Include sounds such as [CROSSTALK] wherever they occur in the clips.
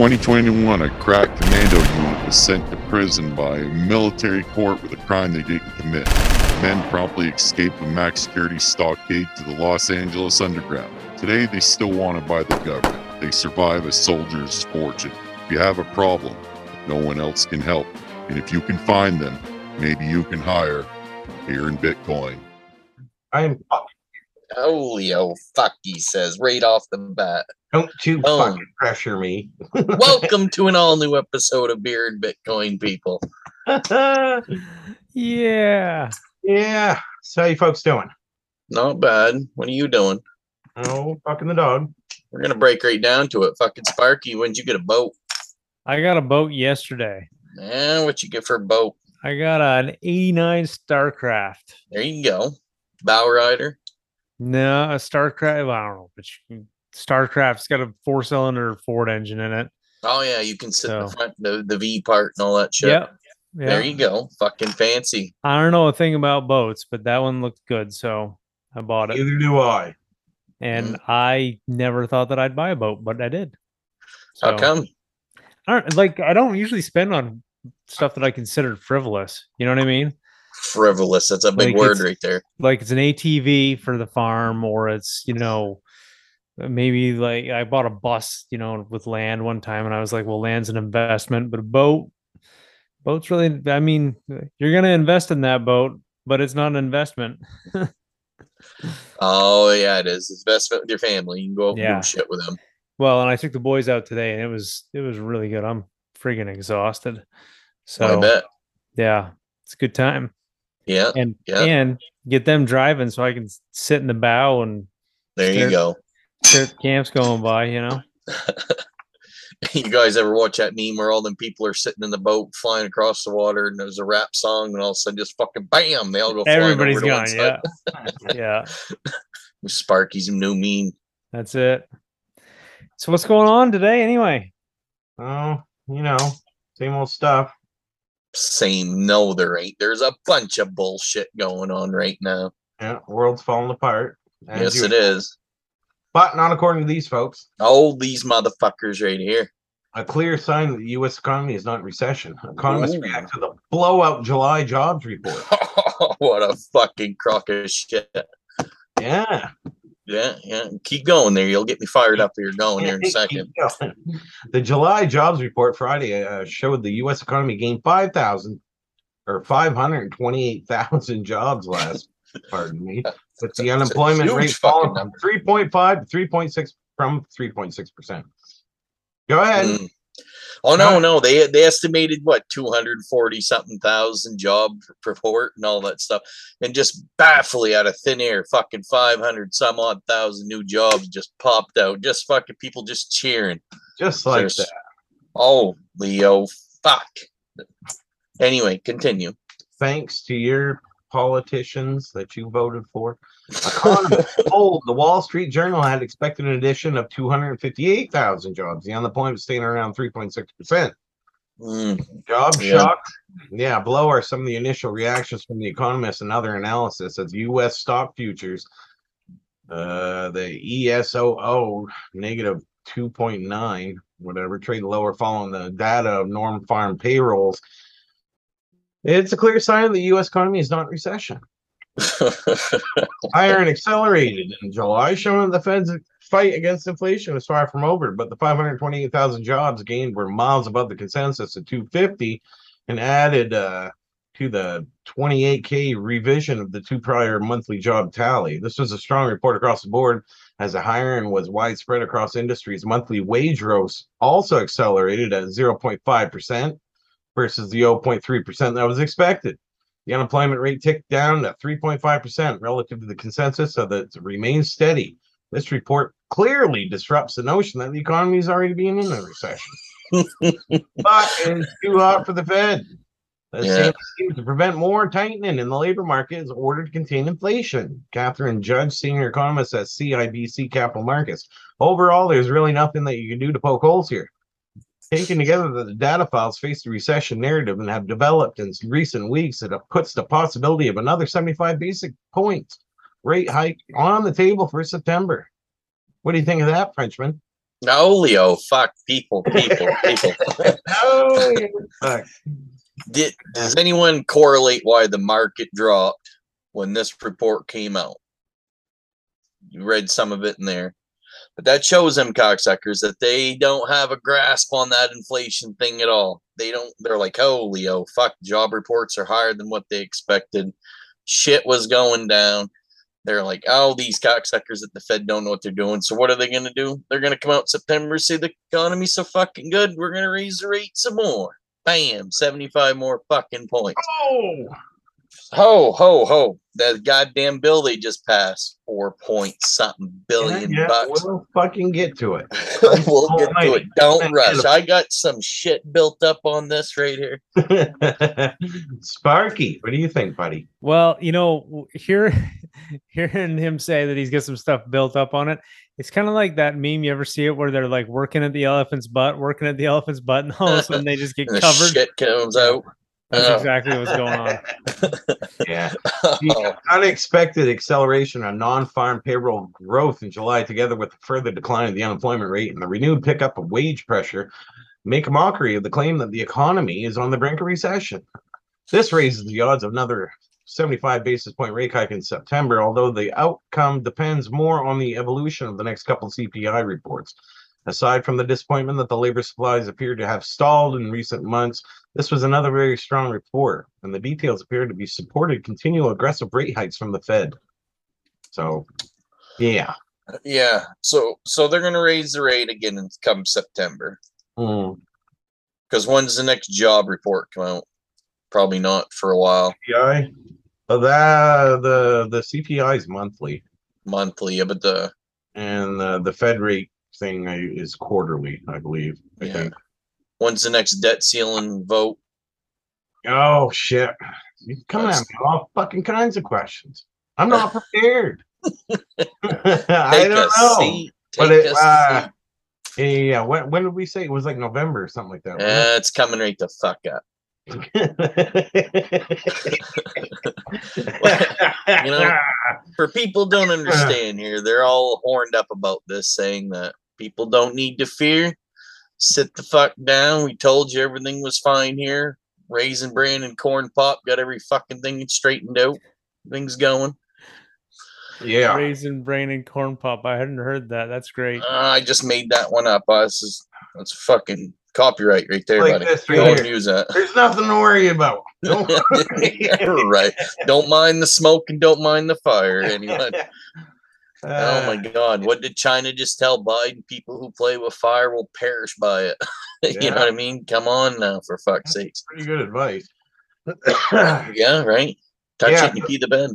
2021, a crack commando unit was sent to prison by a military court with a crime they didn't commit. Men promptly escaped a max security stockade to the Los Angeles underground. Today, they still wanted by the government. They survive a soldier's fortune. If you have a problem, no one else can help. And if you can find them, maybe you can hire here in Bitcoin. I'm Holy oh fuck, he says right off the bat. don't you Oh. fucking pressure me. [LAUGHS] Welcome to an all new episode of Beer and Bitcoin, people. [LAUGHS] Yeah. yeah. So how you folks doing? Not bad. What are you doing? Oh, fucking the dog. We're gonna break right down to it. Fucking Sparky, when'd you get a boat? I got a boat yesterday. Eh, what you get for a boat? I got an 89 Starcraft. There you go. Bow rider. No, a Starcraft. I don't know, but you, Starcraft's got a four cylinder Ford engine in it. Oh yeah, you can sit in the front, the, the V part and all that shit. Yep. There you go. Fucking fancy. I don't know a thing about boats, but that one looked good. So I bought it. Neither do I. And mm. I never thought that I'd buy a boat, but I did. How come? I don't like I don't usually spend on stuff that I consider frivolous. You know what I mean? Frivolous. That's a big Like, word right there. like it's an ATV for the farm or it's you know maybe like I bought a bus you know with land one time and I was like well land's an investment but a boat boat's really I mean you're going to invest in that boat but it's not an investment [LAUGHS] Oh yeah, it is. It's investment with your family. You can go Yeah. do shit with them. well and I took the boys out today and it was it was really good I'm friggin' exhausted so I bet. yeah it's a good time Yeah. and Yeah. and get them driving so I can sit in the bow and There you go. stare camps going by you know [LAUGHS] you guys ever watch that meme where all them people are sitting in the boat flying across the water and there's a rap song and all of a sudden just fucking bam, they all go flying everybody's over to one gone side. yeah yeah With [LAUGHS] Sparky's new meme. That's it. So what's going on today anyway? Oh, you know, same old stuff. Same. No, there ain't. There's a bunch of bullshit going on right now. Yeah, world's falling apart. yes, it is. But not according to these folks. Oh, these motherfuckers right here. A clear sign that the U.S. economy is not in recession. Economists Ooh. react to the blowout July jobs report. [LAUGHS] what a fucking crock of shit. Yeah. Yeah, yeah. Keep going there. You'll get me fired up here going here in a second. The July jobs report Friday uh, showed the U.S. economy gained 5,000 or 528,000 jobs last, [LAUGHS] pardon me, with the unemployment rate falling from 3.5 to 3.6 from 3.6%. Go ahead. Mm. Oh no, Right. no, they they estimated what two hundred forty something thousand job report and all that stuff, and just baffling out of thin air, fucking five hundred some odd thousand new jobs just popped out, just fucking people just cheering. Just like There's- that. Oh, Leo, fuck. Anyway, continue. Thanks to your politicians that you voted for. Told the Wall Street Journal had expected an addition of 258,000 jobs. The unemployment staying around 3.6%. Mm, Job Yeah. shock. Yeah, below are some of the initial reactions from the economists and other analysis as U.S. stock futures. Uh, the ESOO negative 2.9, whatever, trade lower following the data of non-farm payrolls. It's a clear sign the U.S. economy is not in recession. [LAUGHS] Iron accelerated in July, showing the Fed's fight against inflation is far from over. But the 528,000 jobs gained were miles above the consensus at 250 and added uh, to the 28K revision of the two prior monthly job tally. This was a strong report across the board as the hiring was widespread across industries. Monthly wage growth also accelerated at 0.5% versus the 0.3% that was expected. The unemployment rate ticked down to 3.5% relative to the consensus, so that it remains steady. This report clearly disrupts the notion that the economy is already being in a recession. [LAUGHS] but it's too hot for the Fed. The Yeah. scheme to prevent more tightening in the labor market is ordered to contain inflation. Katherine Judge, senior economist at CIBC Capital Markets. Overall, there's really nothing that you can do to poke holes here. Taken together, the data files face the recession narrative and have developed in recent weeks. It puts the possibility of another 75 basis points rate hike on the table for September. What do you think of that, Frenchman? Olio, fuck people, people, [LAUGHS] people. Fuck. Did, does anyone correlate why the market dropped when this report came out? You read some of it in there. But that shows them cocksuckers that they don't have a grasp on that inflation thing at all. They don't they're like, oh fuck, job reports are higher than what they expected. Shit was going down. They're like, oh, these cocksuckers at the Fed don't know what they're doing. So what are they gonna do? They're gonna come out September say the economy's so fucking good, we're gonna raise the rate some more. Bam, 75 more fucking points. Oh, Ho, ho, ho. That goddamn bill they just passed, four point something billion yeah, bucks. We'll fucking get to it. [LAUGHS] we'll get to Almighty. it. Don't rush. I got some shit built up on this right here. [LAUGHS] Sparky, what do you think, buddy? Well, you know, w- hear [LAUGHS] hearing him say that he's got some stuff built up on it. It's kind of like that meme. You ever see it where they're like working at the elephant's butt, working at the elephant's butt, and all of a sudden they just get covered. shit comes out. That's Oh. exactly what's going on. [LAUGHS] Yeah. The unexpected acceleration of non-farm payroll growth in July, together with the further decline of the unemployment rate and the renewed pickup of wage pressure, make a mockery of the claim that the economy is on the brink of recession. This raises the odds of another 75 basis point rate hike in September, although the outcome depends more on the evolution of the next couple CPI reports. Aside from the disappointment that the labor supplies appear to have stalled in recent months, this was another very strong report, and the details appear to be supported continual aggressive rate hikes from the Fed. So, yeah. yeah. So so they're gonna raise the rate again in come September. Mm. Because when's the next job report come out? Probably not for a while. CPI, uh, that the the CPI is monthly, Monthly, yeah, but the and uh, the Fed rate thing is quarterly, I believe. I Yeah. think. when's the next debt ceiling vote? Oh shit! You come at me with all fucking kinds of questions. I'm not [LAUGHS] prepared. [LAUGHS] I Take don't a know. seat. But Take it, a uh, seat. Yeah. When, when did we say it was like November or something like that? wasn't Uh, it's coming right the fuck up. [LAUGHS] know, For people don't understand here, they're all horned up about this, saying that people don't need to fear. Sit the fuck down. We told you everything was fine here. Raisin bran and corn pop got every fucking thing straightened out. Things going. yeah. Raisin brain and corn pop. I hadn't heard that. That's great. Uh, I just made that one up. Uh, this is that's fucking copyright right there, Like buddy. this right Don't here. use that. There's nothing to worry about. [LAUGHS] Don't worry. right. Don't mind the smoke and don't mind the fire. Anyone. [LAUGHS] Uh, oh my God. What did China just tell Biden? People who play with fire will perish by it. [LAUGHS] you Yeah. know what I mean? Come on now, for fuck's sakes. Pretty good advice. [COUGHS] Yeah, right? Touch Yeah. it and pee the bed.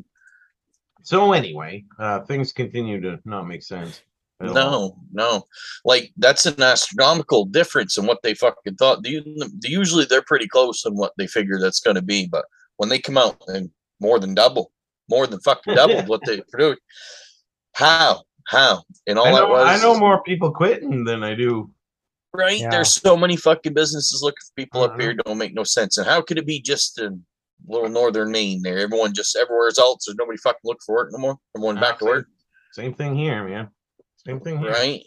so anyway, uh, things continue to not make sense. at all. No, no. Like that's an astronomical difference in what they fucking thought. Usually they're pretty close in what they figure that's going to be, but when they come out and more than double, more than fucking doubled [LAUGHS] what they produced, how, how, and all I that know, was I know more people quitting than I do. right. Yeah. There's so many fucking businesses looking for people up Uh-huh. here. Don't make no sense. And how could it be just in little northern Maine? There, everyone just everywhere else. There's nobody fucking looking for work no more. Everyone back to work, Same thing here, man. Same thing here. right?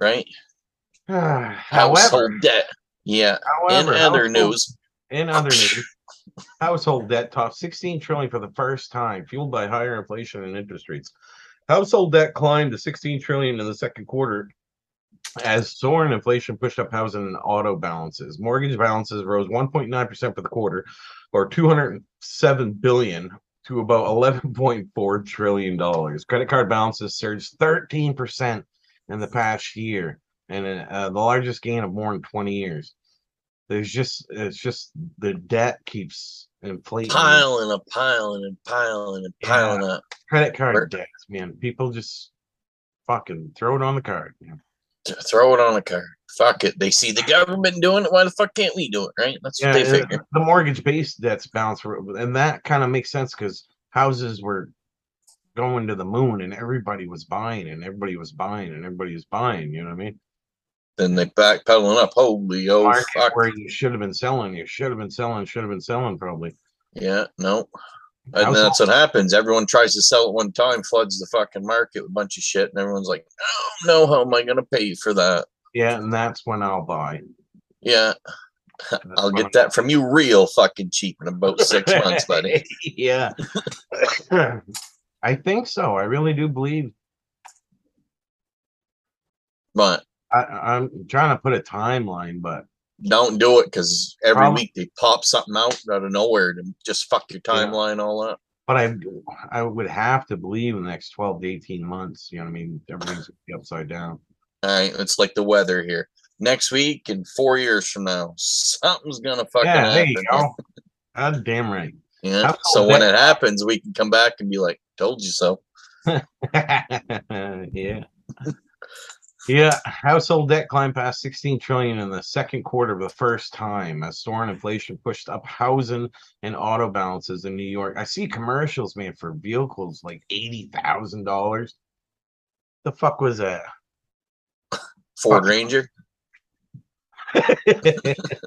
Right. [SIGHS] However, Household debt. Yeah. In however, other news. In other news, household debt topped 16 trillion for the first time, fueled by higher inflation and interest rates. Household debt climbed to 16 trillion in the second quarter as soaring inflation pushed up housing and auto balances. Mortgage balances rose 1.9% for the quarter, or 207 billion to about 11.4 trillion dollars. Credit card balances surged 13% in the past year, and uh, the largest gain of more than 20 years there's just it's just the debt keeps inflating piling and piling and piling and Yeah. piling up. credit card Where- debts man people just fucking throw it on the card man. Throw it on a card. Fuck it. They see the government doing it. Why the fuck can't we do it? Right? That's yeah what they figure. the mortgage based debts balance were- and that kind of makes sense because houses were going to the moon and everybody was buying and everybody was buying and everybody was buying you know what i mean Then they backpedaling up. Holy oh fuck. where you should have been selling you should have been selling should have been selling probably Yeah, no. And that's what happens. Everyone tries to sell at one time, floods the fucking market with a bunch of shit, and everyone's like, "Oh no, how am I gonna pay for that?" Yeah, and that's when I'll buy. Yeah, That's I'll get that from you real fucking cheap in about six months, buddy. [LAUGHS] yeah. [COUGHS] I think so. I really do believe. But I, I'm trying to put a timeline, but don't do it because every Prob- week they pop something out out of nowhere to just fuck your Yeah. timeline all up. but I I would have to believe in the next 12 to 18 months. You know what I mean? Everything's gonna be upside down. All right, it's like the weather here. Next week and four years from now, something's gonna fucking yeah, there happen. you [LAUGHS] go. God damn right. Yeah. So when debt- it happens, we can come back and be like, "Told you so." [LAUGHS] yeah. Yeah, household debt climbed past 16 trillion in the second quarter for the first time as soaring inflation pushed up housing and auto balances in New York. I see commercials, man, for vehicles like $80,000. The fuck was that? Ford Fuck. Ranger. [LAUGHS]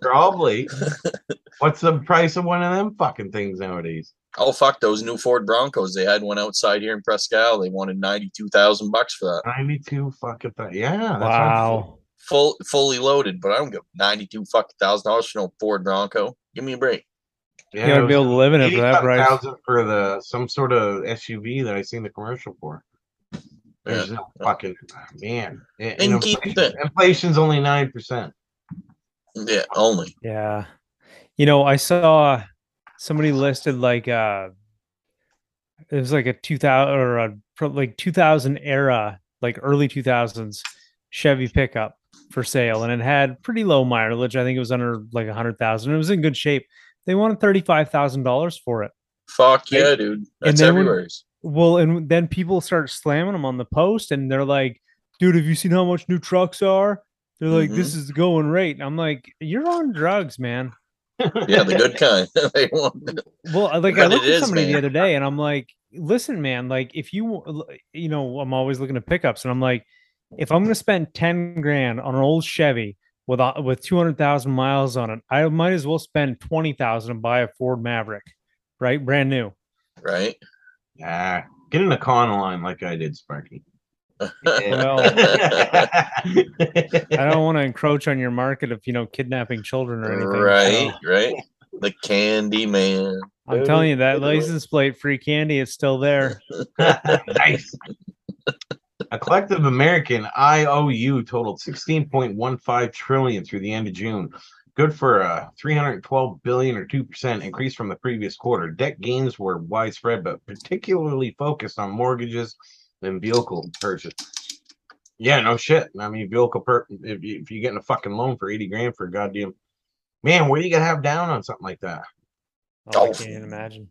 Probably. [LAUGHS] What's the price of one of them fucking things nowadays? Oh fuck those new Ford Broncos. They had one outside here in Presque Isle. They wanted ninety two thousand bucks for that. 92 fucking th- yeah. that's what Wow. Full fully loaded, but I don't give ninety two fucking thousand dollars for no Ford Bronco. Give me a break. Yeah, You it gotta be was able to live in it for that price. 85,000 for the some sort of SUV that I seen the commercial for. There's no fucking ah, man. and- and And keep inflation- inflation's only nine percent. Yeah, only. Yeah. You know, I saw somebody listed like uh it was like a 2000 or a like 2000 era, like early 2000s Chevy pickup for sale and it had pretty low mileage. I think it was under like a 100,000. It was in good shape. They wanted $35,000 for it. Fuck Right? yeah, dude. That's when- everywhere's. Well, and then people start slamming them on the post, and they're like, "Dude, have you seen how much new trucks are?" They're like, "This is the going rate." And I'm like, "You're on drugs, man." Yeah, the good [LAUGHS] kind. [LAUGHS] they want Well, I- like I But looked at is, somebody the other day, and I'm like, "Listen, man, like if you, you know, I'm always looking at pickups, and I'm like, if I'm gonna spend ten grand on an old Chevy with a- with two hundred thousand miles on it, I might as well spend twenty thousand and buy a Ford Maverick, right, brand new." right. Ah, get in a con line like I did, Sparky. Well, I don't want to encroach on your market of you know kidnapping children or anything. right, so right. The candy man. I'm telling you that license plate free candy is still there. [LAUGHS] nice. A collective American IOU totaled 16.15 trillion through the end of June. Good for a 312 billion or 2% increase from the previous quarter. Debt gains were widespread, but particularly focused on mortgages and vehicle purchase. Yeah, no shit. I mean, vehicle per if, you, if you're getting a fucking loan for 80 grand for a goddamn man, what are you gonna have down on something like that? Oh, I Oh. can't even imagine.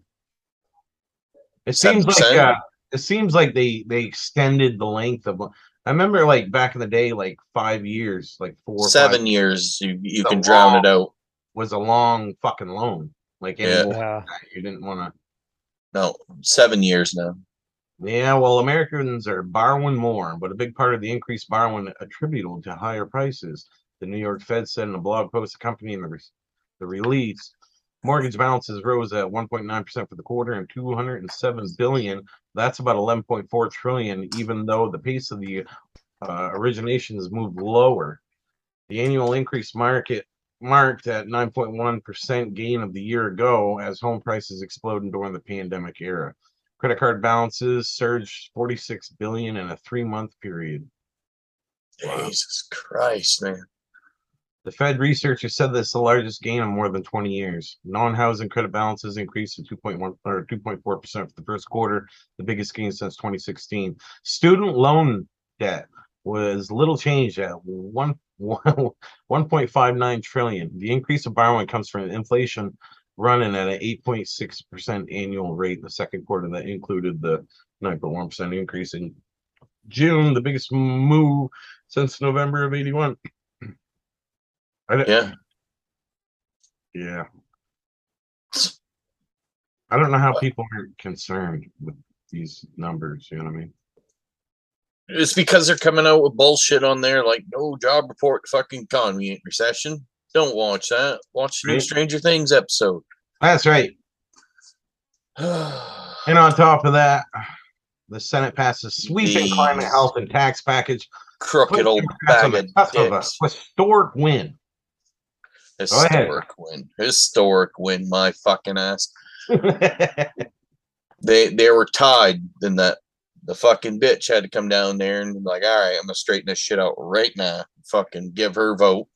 It seems like uh, it seems like they they extended the length of. I remember like back in the day, like five years, like four, or Seven five years you, you The can drown it out. was a long fucking loan. Like Yeah. Yeah. you didn't want to. No, seven years now. Yeah, well, Americans are borrowing more, but a big part of the increased borrowing attributable to higher prices. The New York Fed said in a blog post accompanying the, re- the release. Mortgage balances rose at 1.9% for the quarter and 207 billion. That's about 11.4 trillion, even though the pace of the uh, originations moved lower. The annual increase market marked at 9.1% gain of the year ago as home prices exploded during the pandemic era. Credit card balances surged 46 billion in a three-month period. Jesus Christ, man. The Fed researcher said this is the largest gain in more than 20 years. Non-housing credit balances increased to 2.1 or 2.4 percent for the first quarter, the biggest gain since 2016. Student loan debt was little changed at one [LAUGHS] 1.59 trillion. The increase of borrowing comes from inflation running at an 8.6 percent annual rate in the second quarter. That included the 9.1 percent increase in June, the biggest move since November of 81. I don't- Yeah. yeah. I don't know how people aren't concerned with these numbers. You know what I mean? It's because they're coming out with bullshit on there like no job report, fucking economy ain't recession. Don't watch that. Watch the new Right. Stranger Things episode. That's right. [SIGHS] And on top of that, the Senate passes sweeping climate, These health, and tax package. Crooked old Democrats on bag the of cusp of a dicks. historic win. ahead. Historic win. Historic win, my fucking ass. [LAUGHS] They they were tied in that the fucking bitch had to come down there and be like, all right, I'm gonna straighten this shit out right now. Fucking give her vote.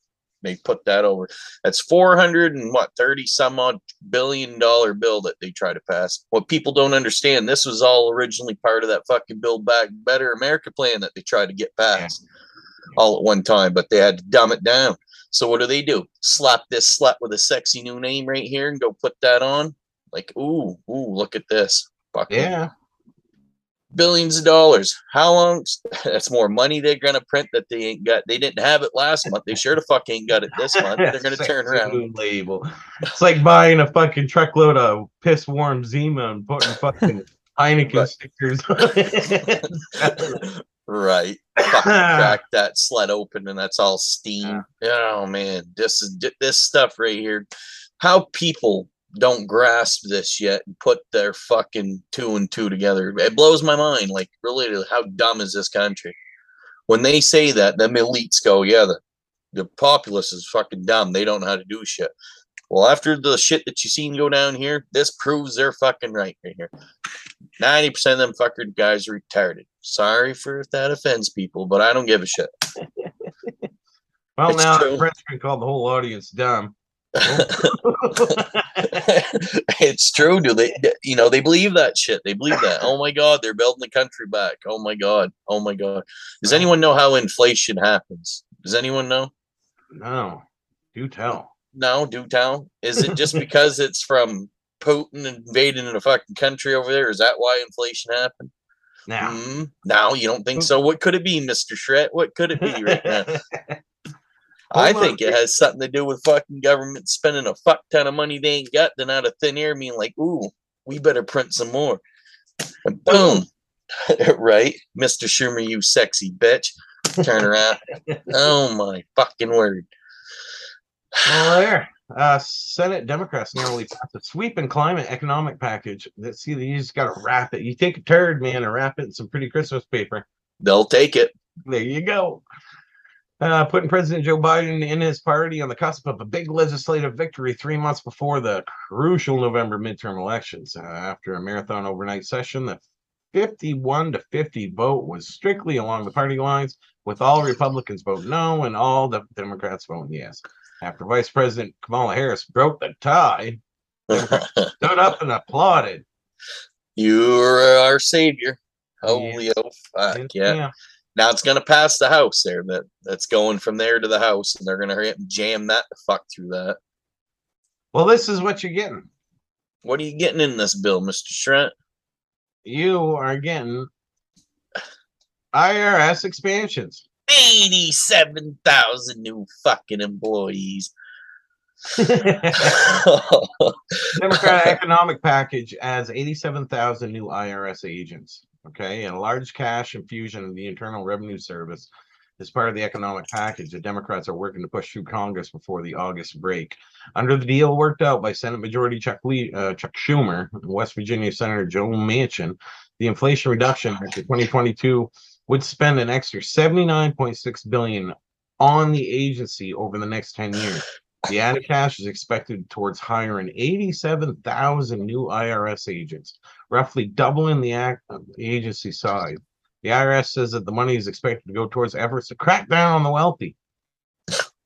They put that over. That's four hundred and what thirty some odd billion dollar bill that they try to pass. What people don't understand, this was all originally part of that fucking Build Back Better America plan that they tried to get passed all at one time, but they had to dumb it down. So what do they do? Slap this slut with a sexy new name right here and go put that on? Like, ooh, ooh, look at this. Fucking yeah. Billions of dollars. How long? [LAUGHS] That's more money they're gonna print that they ain't got. They didn't have it last month. They sure the fuck ain't got it this month. [LAUGHS] They're gonna turn around. label. It's like buying a fucking truckload of piss warm Zima and putting fucking [LAUGHS] Heineken Right. stickers on it. right. Fucking crack that sled open and that's all steam. Oh man, this is this stuff right here. How people don't grasp this yet and put their fucking two and two together. It blows my mind. Like, really, how dumb is this country? When they say that, them elites go, yeah, the, the populace is fucking dumb. They don't know how to do shit. Well, after the shit that you seen go down here, this proves they're fucking right right here. 90% of them fucker guys are retarded. Sorry for if that offends people, but I don't give a shit. [LAUGHS] Well, It's now true. Prince can call the whole audience dumb. [LAUGHS] it's true. Do they, you know, they believe that shit. They believe that. Oh my God, they're building the country back. Oh my God. Oh my God. Does anyone know how inflation happens? Does anyone know? no, do tell. No, do tell. Is it just [LAUGHS] because it's from Putin invading a fucking country over there? Is that why inflation happened? Now, Mm, no, you don't think so. What could it be, Mr. Shred? What could it be right now? [LAUGHS] I think it has something to do with fucking government spending a fuck ton of money they ain't got, then out of thin air being like, ooh, we better print some more. And boom. [LAUGHS] right? Mr. Schumer, you sexy bitch. Turn around. [LAUGHS] oh my fucking word. Well, there. Uh, Senate Democrats narrowly passed a sweeping climate economic package. That see, you just got to wrap it. You take a turd, man, and wrap it in some pretty Christmas paper. They'll take it. There you go. Uh, putting President Joe Biden and his party on the cusp of a big legislative victory three months before the crucial November midterm elections. Uh, after a marathon overnight session, the 51 to 50 vote was strictly along the party lines, with all Republicans vote no and all the Democrats voting yes. After Vice President Kamala Harris broke the tie, [LAUGHS] stood up and applauded. You're our savior. Holy Yes. oh fuck yeah. Now it's gonna pass the house there. That that's going from there to the house, and they're gonna hurry up and jam that fuck through that. Well, this is what you're getting. What are you getting in this bill, Mr. Shrent? You are getting IRS expansions. 87,000 new fucking employees. [LAUGHS] Democratic economic package adds 87,000 new IRS agents. Okay, and a large cash infusion in the Internal Revenue Service is part of the economic package the Democrats are working to push through Congress before the August break. Under the deal worked out by Senate Majority Chuck Lee, uh, Chuck Schumer, and West Virginia Senator Joe Manchin, the Inflation Reduction Act of 2022 would spend an extra 79.6 billion on the agency over the next 10 years. The added cash is expected towards hiring 87,000 new IRS agents, roughly doubling the act uh, the agency size. The IRS says that the money is expected to go towards efforts to crack down on the wealthy.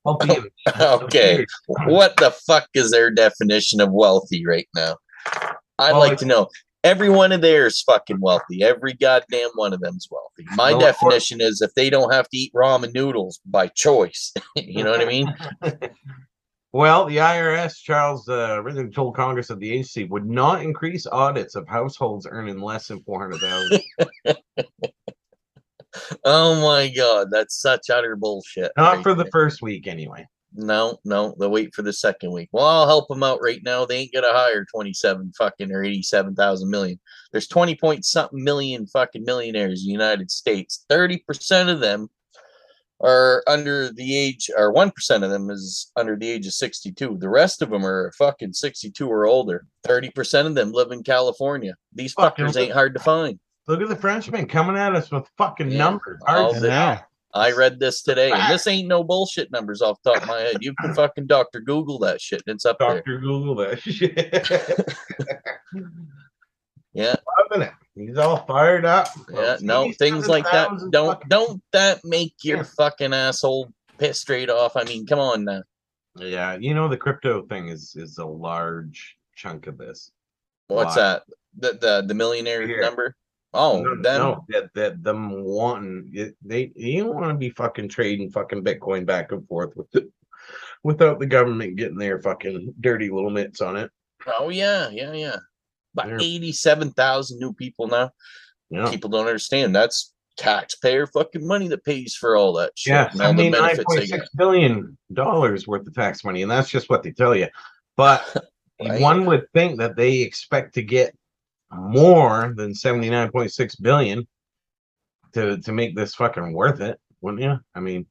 Wealthy [LAUGHS] okay. What the fuck is their definition of wealthy right now? I'd Well, like to know. Every one of theirs fucking wealthy. Every goddamn one of them's wealthy. My of course. definition is if they don't have to eat ramen noodles by choice. [LAUGHS] you know what I mean? [LAUGHS] Well, the IRS, Charles, uh, originally told Congress that the agency would not increase audits of households earning less than 400,000. [LAUGHS] Oh my god, that's such utter bullshit. Not right for the first week, anyway. No, no, they'll wait for the second week. Well, I'll help them out right now. They ain't gonna hire twenty-seven fucking or eighty-seven thousand million. There's twenty point something million fucking millionaires in the United States. Thirty percent of them are under the age, or one percent of them is under the age of sixty-two. The rest of them are fucking sixty-two or older. Thirty percent of them live in California. These Fucking fuckers ain't hard to find. Look at the Frenchman coming at us with fucking Yeah. numbers. Hard I to the- know. I read this today, and this ain't no bullshit numbers off the top of my head. You can [LAUGHS] fucking Doctor Google that shit. and It's up there. Doctor Google that [LAUGHS] shit. [LAUGHS] Yeah, Loving it. He's all fired up. yeah. No things like that. Don't fucking- don't that make your Yeah. fucking asshole piss straight off? I mean, come on now. Yeah, you know the crypto thing is is a large chunk of this. What's Why? that? The the the millionaire Here. number? Oh, no, then no, that that them wanting it, they you don't want to be fucking trading fucking Bitcoin back and forth with the, without the government getting their fucking dirty little mitts on it. oh yeah, yeah, yeah. About Yeah. eighty-seven thousand new people now. Yeah. People don't understand that's taxpayer fucking money that pays for all that shit. Yeah, and all the benefits they point get. six billion dollars worth of tax money, and that's just what they tell you. But [LAUGHS] Right. one would think that they expect to get more than seventy nine point six billion to to make this fucking worth it, wouldn't you? I mean,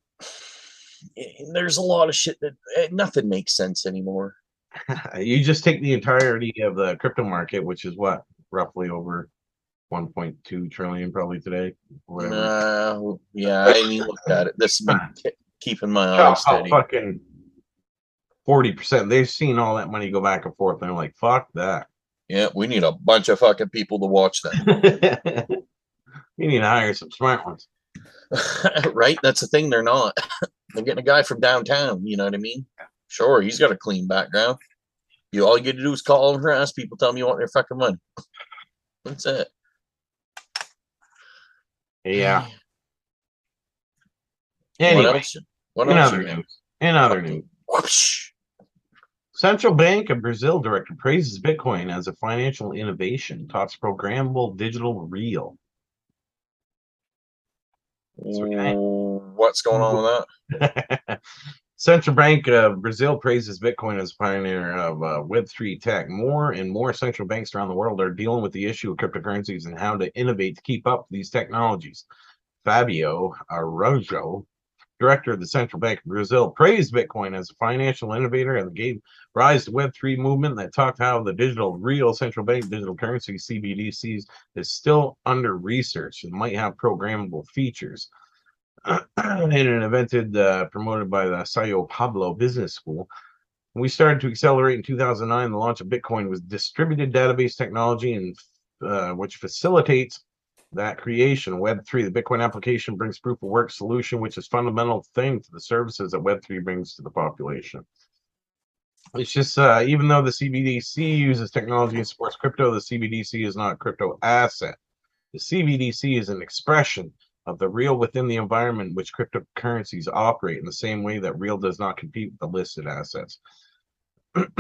there's a lot of shit that eh, nothing makes sense anymore. [LAUGHS] you just take the entirety of the crypto market, which is what roughly over one point two trillion probably today, or whatever. Uh, yeah, I [LAUGHS] ain't even looked at it. This has been ke- keeping my How- eye how steady. fucking forty percent. They've seen all that money go back and forth, and they're like, "Fuck that." Yeah, we need a bunch of fucking people to watch that. [LAUGHS] you need to hire some smart ones. right? That's the thing. They're not. They're getting a guy from downtown. You know what I mean? Sure, he's got a clean background. You all you get to do is call him and harass people, tell them you want their fucking money. [LAUGHS] That's it. Yeah. [SIGHS] What Anyway, else? What in else? other news, in other news, Whoosh. Central Bank of Brazil director praises Bitcoin as a financial innovation. Talks programmable digital real. What's going on with that? [LAUGHS] Central Bank of Brazil praises Bitcoin as a pioneer of uh, Web3 tech. More and more central banks around the world are dealing with the issue of cryptocurrencies and how to innovate to keep up these technologies. Fabio Araújo, director of the Central Bank of Brazil, praised Bitcoin as a financial innovator and gave rise to Web3 movement that talked how the digital real central bank digital currency CBDCs is still under research and might have programmable features. [CLEARS THROAT] in an event uh, promoted by the Sao Paulo Business School. We started to accelerate in 2009. The launch of Bitcoin was distributed database technology, and uh, which facilitates that creation. Web3, the Bitcoin application brings proof of work solution, which is fundamental thing to the services that Web3 brings to the population. It's just uh, even though the CBDC uses technology and supports crypto, the CBDC is not a crypto asset. The CBDC is an expression of the real within the environment which cryptocurrencies operate in the same way that real does not compete with the listed assets. [CLEARS THROAT]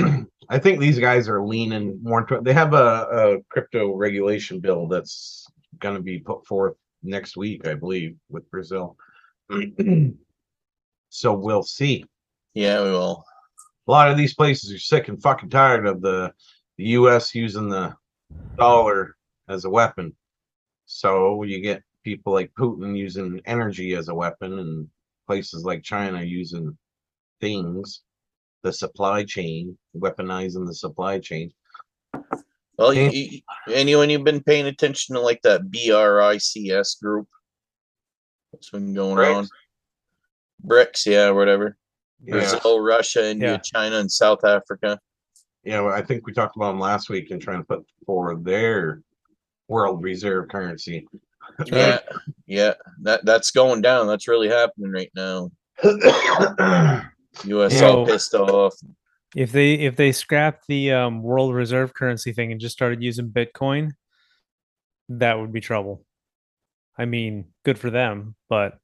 I think these guys are leaning more to they have a, a crypto regulation bill that's going to be put forth next week, I believe, with Brazil. [CLEARS THROAT] so we'll see. Yeah, we will. A lot of these places are sick and fucking tired of the, the US using the dollar as a weapon. So you get people like Putin using energy as a weapon and places like China using things, the supply chain, weaponizing the supply chain. Well, you, you, anyone you've been paying attention to, like that BRICS group? What's been going BRICS? on? BRICS, yeah, whatever. Yeah, Brazil, Russia, India, Yeah. China, and South Africa. yeah. well, I think we talked about them last week and trying to put forward their world reserve currency. [LAUGHS] Yeah, yeah, that that's going down. That's really happening right now. [COUGHS] U.S. all pissed off. If they if they scrapped the um, world reserve currency thing and just started using Bitcoin, that would be trouble. I mean, good for them, but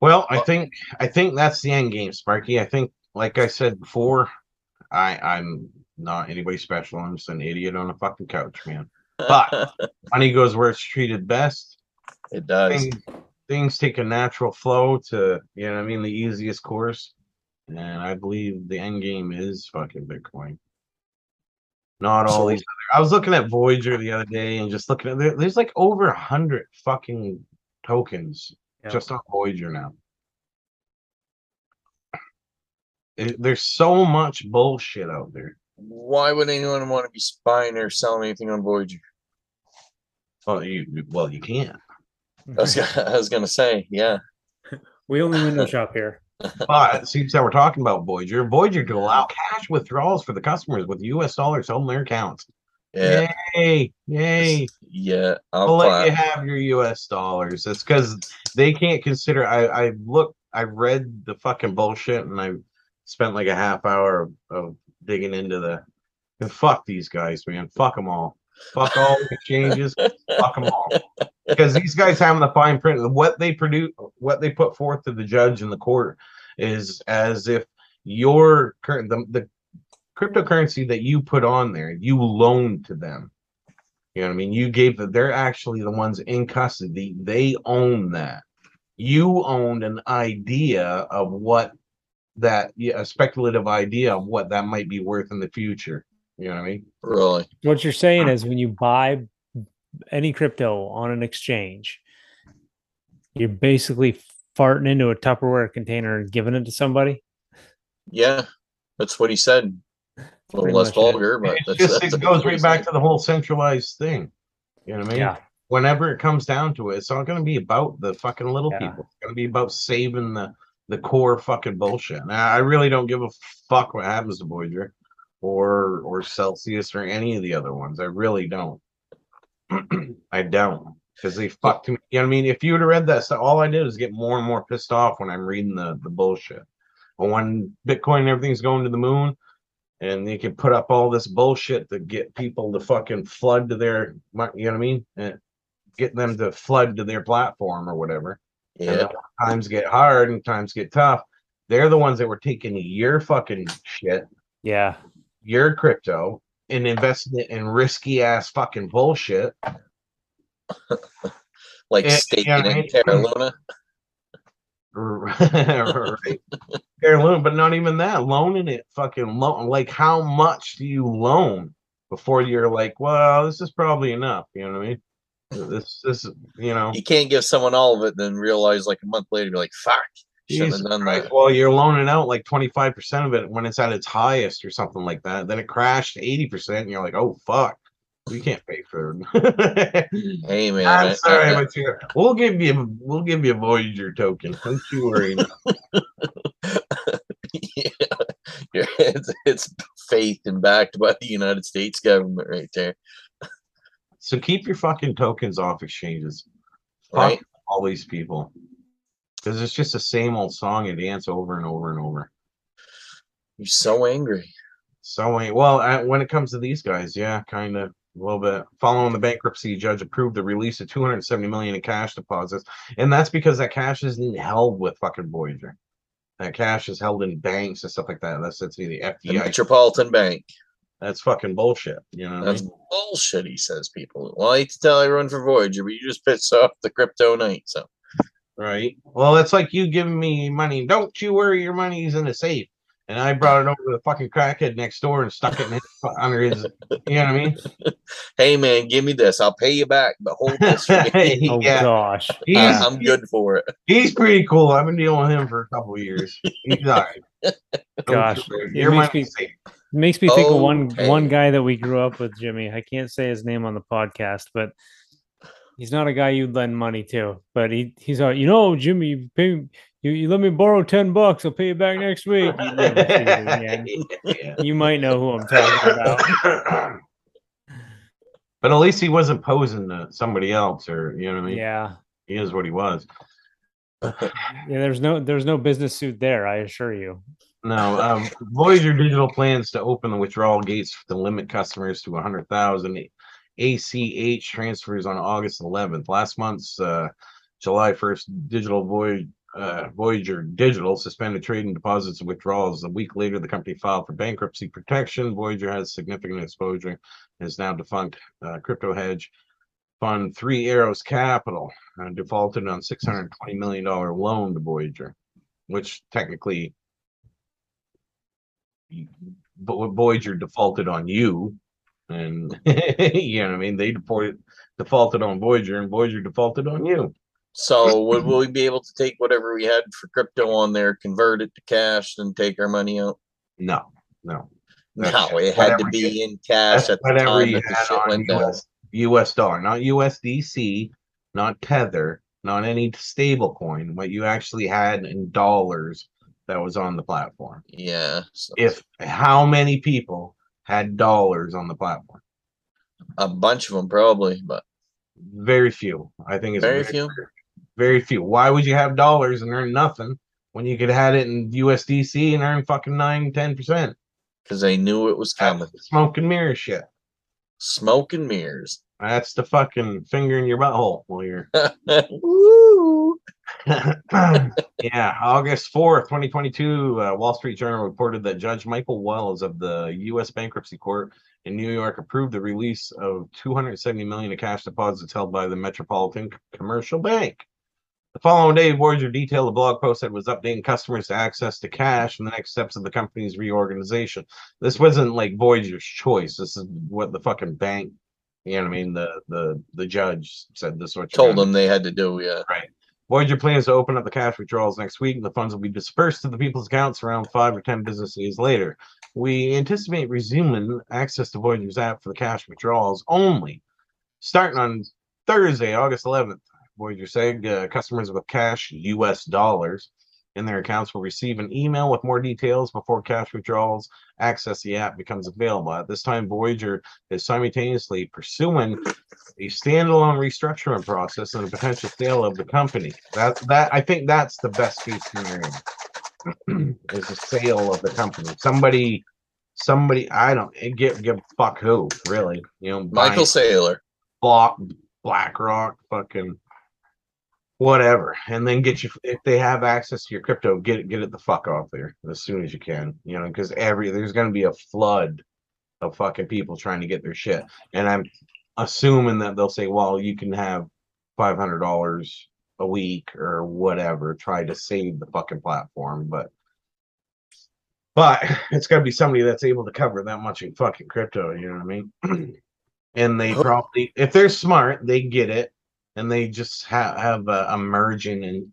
Well, I think I think that's the end game, Sparky. I think, like I said before, I I'm not anybody special. I'm just an idiot on a fucking couch, man. But- [LAUGHS] Money goes where it's treated best. it does. Things, things take a natural flow to you know what I mean the easiest course, and I believe the end game is fucking Bitcoin. Not all these. Other, I was looking at Voyager the other day and just looking at there, there's like over a hundred fucking tokens Yeah. just on Voyager now. It- there's so much bullshit out there. Why would anyone want to be spying or selling anything on Voyager? Well, you well you can't. I was, gonna- I was gonna say, yeah. [LAUGHS] we only window shop here. [LAUGHS] But it seems that we're talking about Voyager. Voyager to allow cash withdrawals for the customers with U.S. dollars held in their accounts. Yeah. Yay! Yay! Yeah. I'll I'll let you have your U.S. dollars. It's because they can't consider. I I looked. I read the fucking bullshit, and I spent like a half hour of, of digging into the. And fuck these guys, man. Fuck them all. Fuck all the exchanges. fuck them all. Because these guys having the fine print, what they produce, what they put forth to the judge in the court, is as if your current the, the cryptocurrency that you put on there, you loaned to them. You know what I mean? You gave the, they're actually the ones in custody. They own that. You owned an idea of what that yeah, a speculative idea of what that might be worth in the future. You know what I mean? Really? What you're saying is when you buy any crypto on an exchange, you're basically farting into a Tupperware container and giving it to somebody. Yeah. That's what he said. A little less much it. vulgar, but It's that's, just that's it goes right back to the whole centralized thing. You know what I mean? Yeah. Whenever it comes down to it, it's not going to be about the fucking little Yeah. people. It's going to be about saving the the core fucking bullshit. Now, I really don't give a fuck what happens to Voyager or or Celsius or any of the other ones. I really don't. [CLEARS THROAT] I don't because they fucked me. You know what I mean? If you would have read that stuff, all I did was get more and more pissed off when I'm reading the the bullshit. But when Bitcoin and everything's going to the moon, and they can put up all this bullshit to get people to fucking flood to their, you know what I mean? Eh, and get them to flood to their platform or whatever. And Yeah. times get hard and times get tough. They're the ones that were taking your fucking shit, Yeah. your crypto, and investing it in risky ass fucking bullshit. [LAUGHS] Like Yeah, staking yeah, in. Terra Luna. right. Fair loan, [LAUGHS] but not even that. Loaning it fucking loan. Like, how much do you loan before you're like, well, this is probably enough? You know what I mean? This, this, you know. You can't give someone all of it, then realize like a month later, you're like, fuck, Jesus have done Christ. that. Well, you're loaning out like 25% of it when it's at its highest or something like that. Then it crashed 80%, and you're like, oh, fuck. We can't pay for it. [LAUGHS] Hey man, I'm sorry, I- but you we'll give you we'll give you a Voyager token. Don't you worry. [LAUGHS] yeah, [LAUGHS] it's, it's faith and backed by the United States government right there, so keep your fucking tokens off exchanges. Fuck right? all these people. Because it's just the same old song and dance over and over and over. You're so angry. So eh, well, uh, when it comes to these guys, yeah, kind of a little bit. Following the bankruptcy, judge approved the release of 270 million in cash deposits, and that's because that cash isn't held with fucking Voyager. That cash is held in banks and stuff like that. That's that's the The FDIC. Metropolitan Bank. That's fucking bullshit. You know what I That's mean? bullshit, he says, people. Well, I hate to tell everyone for Voyager, but you just pissed off the crypto knight. So, Right. Well, it's like you giving me money. Don't you worry, your money's in a safe. And I brought it over to the fucking crackhead next door and stuck it in his, under his. You know what I mean? [LAUGHS] hey, man, give me this. I'll pay you back, but hold this for me. [LAUGHS] Oh yeah, gosh. he's uh, I- I'm good for it. [LAUGHS] he's pretty cool. I've been dealing with him for a couple of years. He's all right. Don't you Gosh, worry, it makes me- safe. It makes me think of one one guy that we grew up with, Jimmy. I can't say his name on the podcast, but he's not a guy you'd lend money to. But he he's all, you know, Jimmy, you pay you, you let me borrow ten bucks, I'll pay you back next week. You, never see it again. Yeah. [LAUGHS] You might know who I'm talking about. [LAUGHS] but at least he wasn't posing to somebody else, or you know what I mean? Yeah. He is what he was. [LAUGHS] Yeah, there's no there's no business suit there, I assure you. No, um, Voyager Digital plans to open the withdrawal gates to limit customers to 100,000 ACH transfers on August 11th. Last month's uh, July 1st, Digital uh, Voyager Digital suspended trading deposits and withdrawals. A week later, the company filed for bankruptcy protection. Voyager has significant exposure and is now defunct. Uh, crypto hedge fund Three Arrows Capital uh, defaulted on $620 million loan to Voyager, which technically Voyager defaulted on you, and [LAUGHS] you know what I mean. They deported defaulted on Voyager, and Voyager defaulted on you. So would we be able to take whatever we had for crypto on there, convert it to cash, and take our money out? No, no. No, it had to be in cash at the whatever time you that the had shit on went down. US, US dollar, not USDC, not Tether, not any stable coin, what you actually had in dollars that was on the platform. Yeah, so If how many people had dollars on the platform? a bunch of them probably, but Very few. I think it's Very few? Very few. Why would you have dollars and earn nothing when you could have it in USDC and earn fucking nine, ten percent? because they knew it was coming. Smoke and mirror shit. Smoke and mirrors. [LAUGHS] That's the fucking finger in your butthole while you're Woo! yeah, August 4th, 2022, uh, Wall Street Journal reported that Judge Michael Wells of the U.S. Bankruptcy Court in New York approved the release of 270 million in cash deposits held by the Metropolitan Commercial Bank. The following day, Voyager detailed a blog post that was updating customers to access to cash and the next steps of the company's reorganization. This wasn't like Voyager's choice. This is what the fucking bank, you know what I mean? The the the judge said this is what Told them they had to do. Yeah. Right. Voyager plans to open up the cash withdrawals next week. and The funds will be dispersed to the people's accounts around five or 10 business days later. We anticipate resuming access to Voyager's app for the cash withdrawals only starting on Thursday, August 11th. Voyager said uh, customers with cash, US dollars, in their accounts will receive an email with more details before cash withdrawals access the app becomes available. At this time, Voyager is simultaneously pursuing a standalone restructuring process and a potential sale of the company. That that I think that's the best case scenario [CLEARS THROAT] is a sale of the company. Somebody, somebody I don't eh, give give fuck who really you know Michael Saylor. Block BlackRock fucking whatever, and then get you if they have access to your crypto, get it get it the fuck off there as soon as you can. You know because every there's gonna be a flood of fucking people trying to get their shit, and I'm assuming that they'll say, well, you can have five hundred dollars a week or whatever, try to save the fucking platform, but but [LAUGHS] it's gotta be somebody that's able to cover that much in fucking crypto, you know what I mean? [CLEARS THROAT] and they Oh. probably if they're smart, they get it and they just have have a, a merging and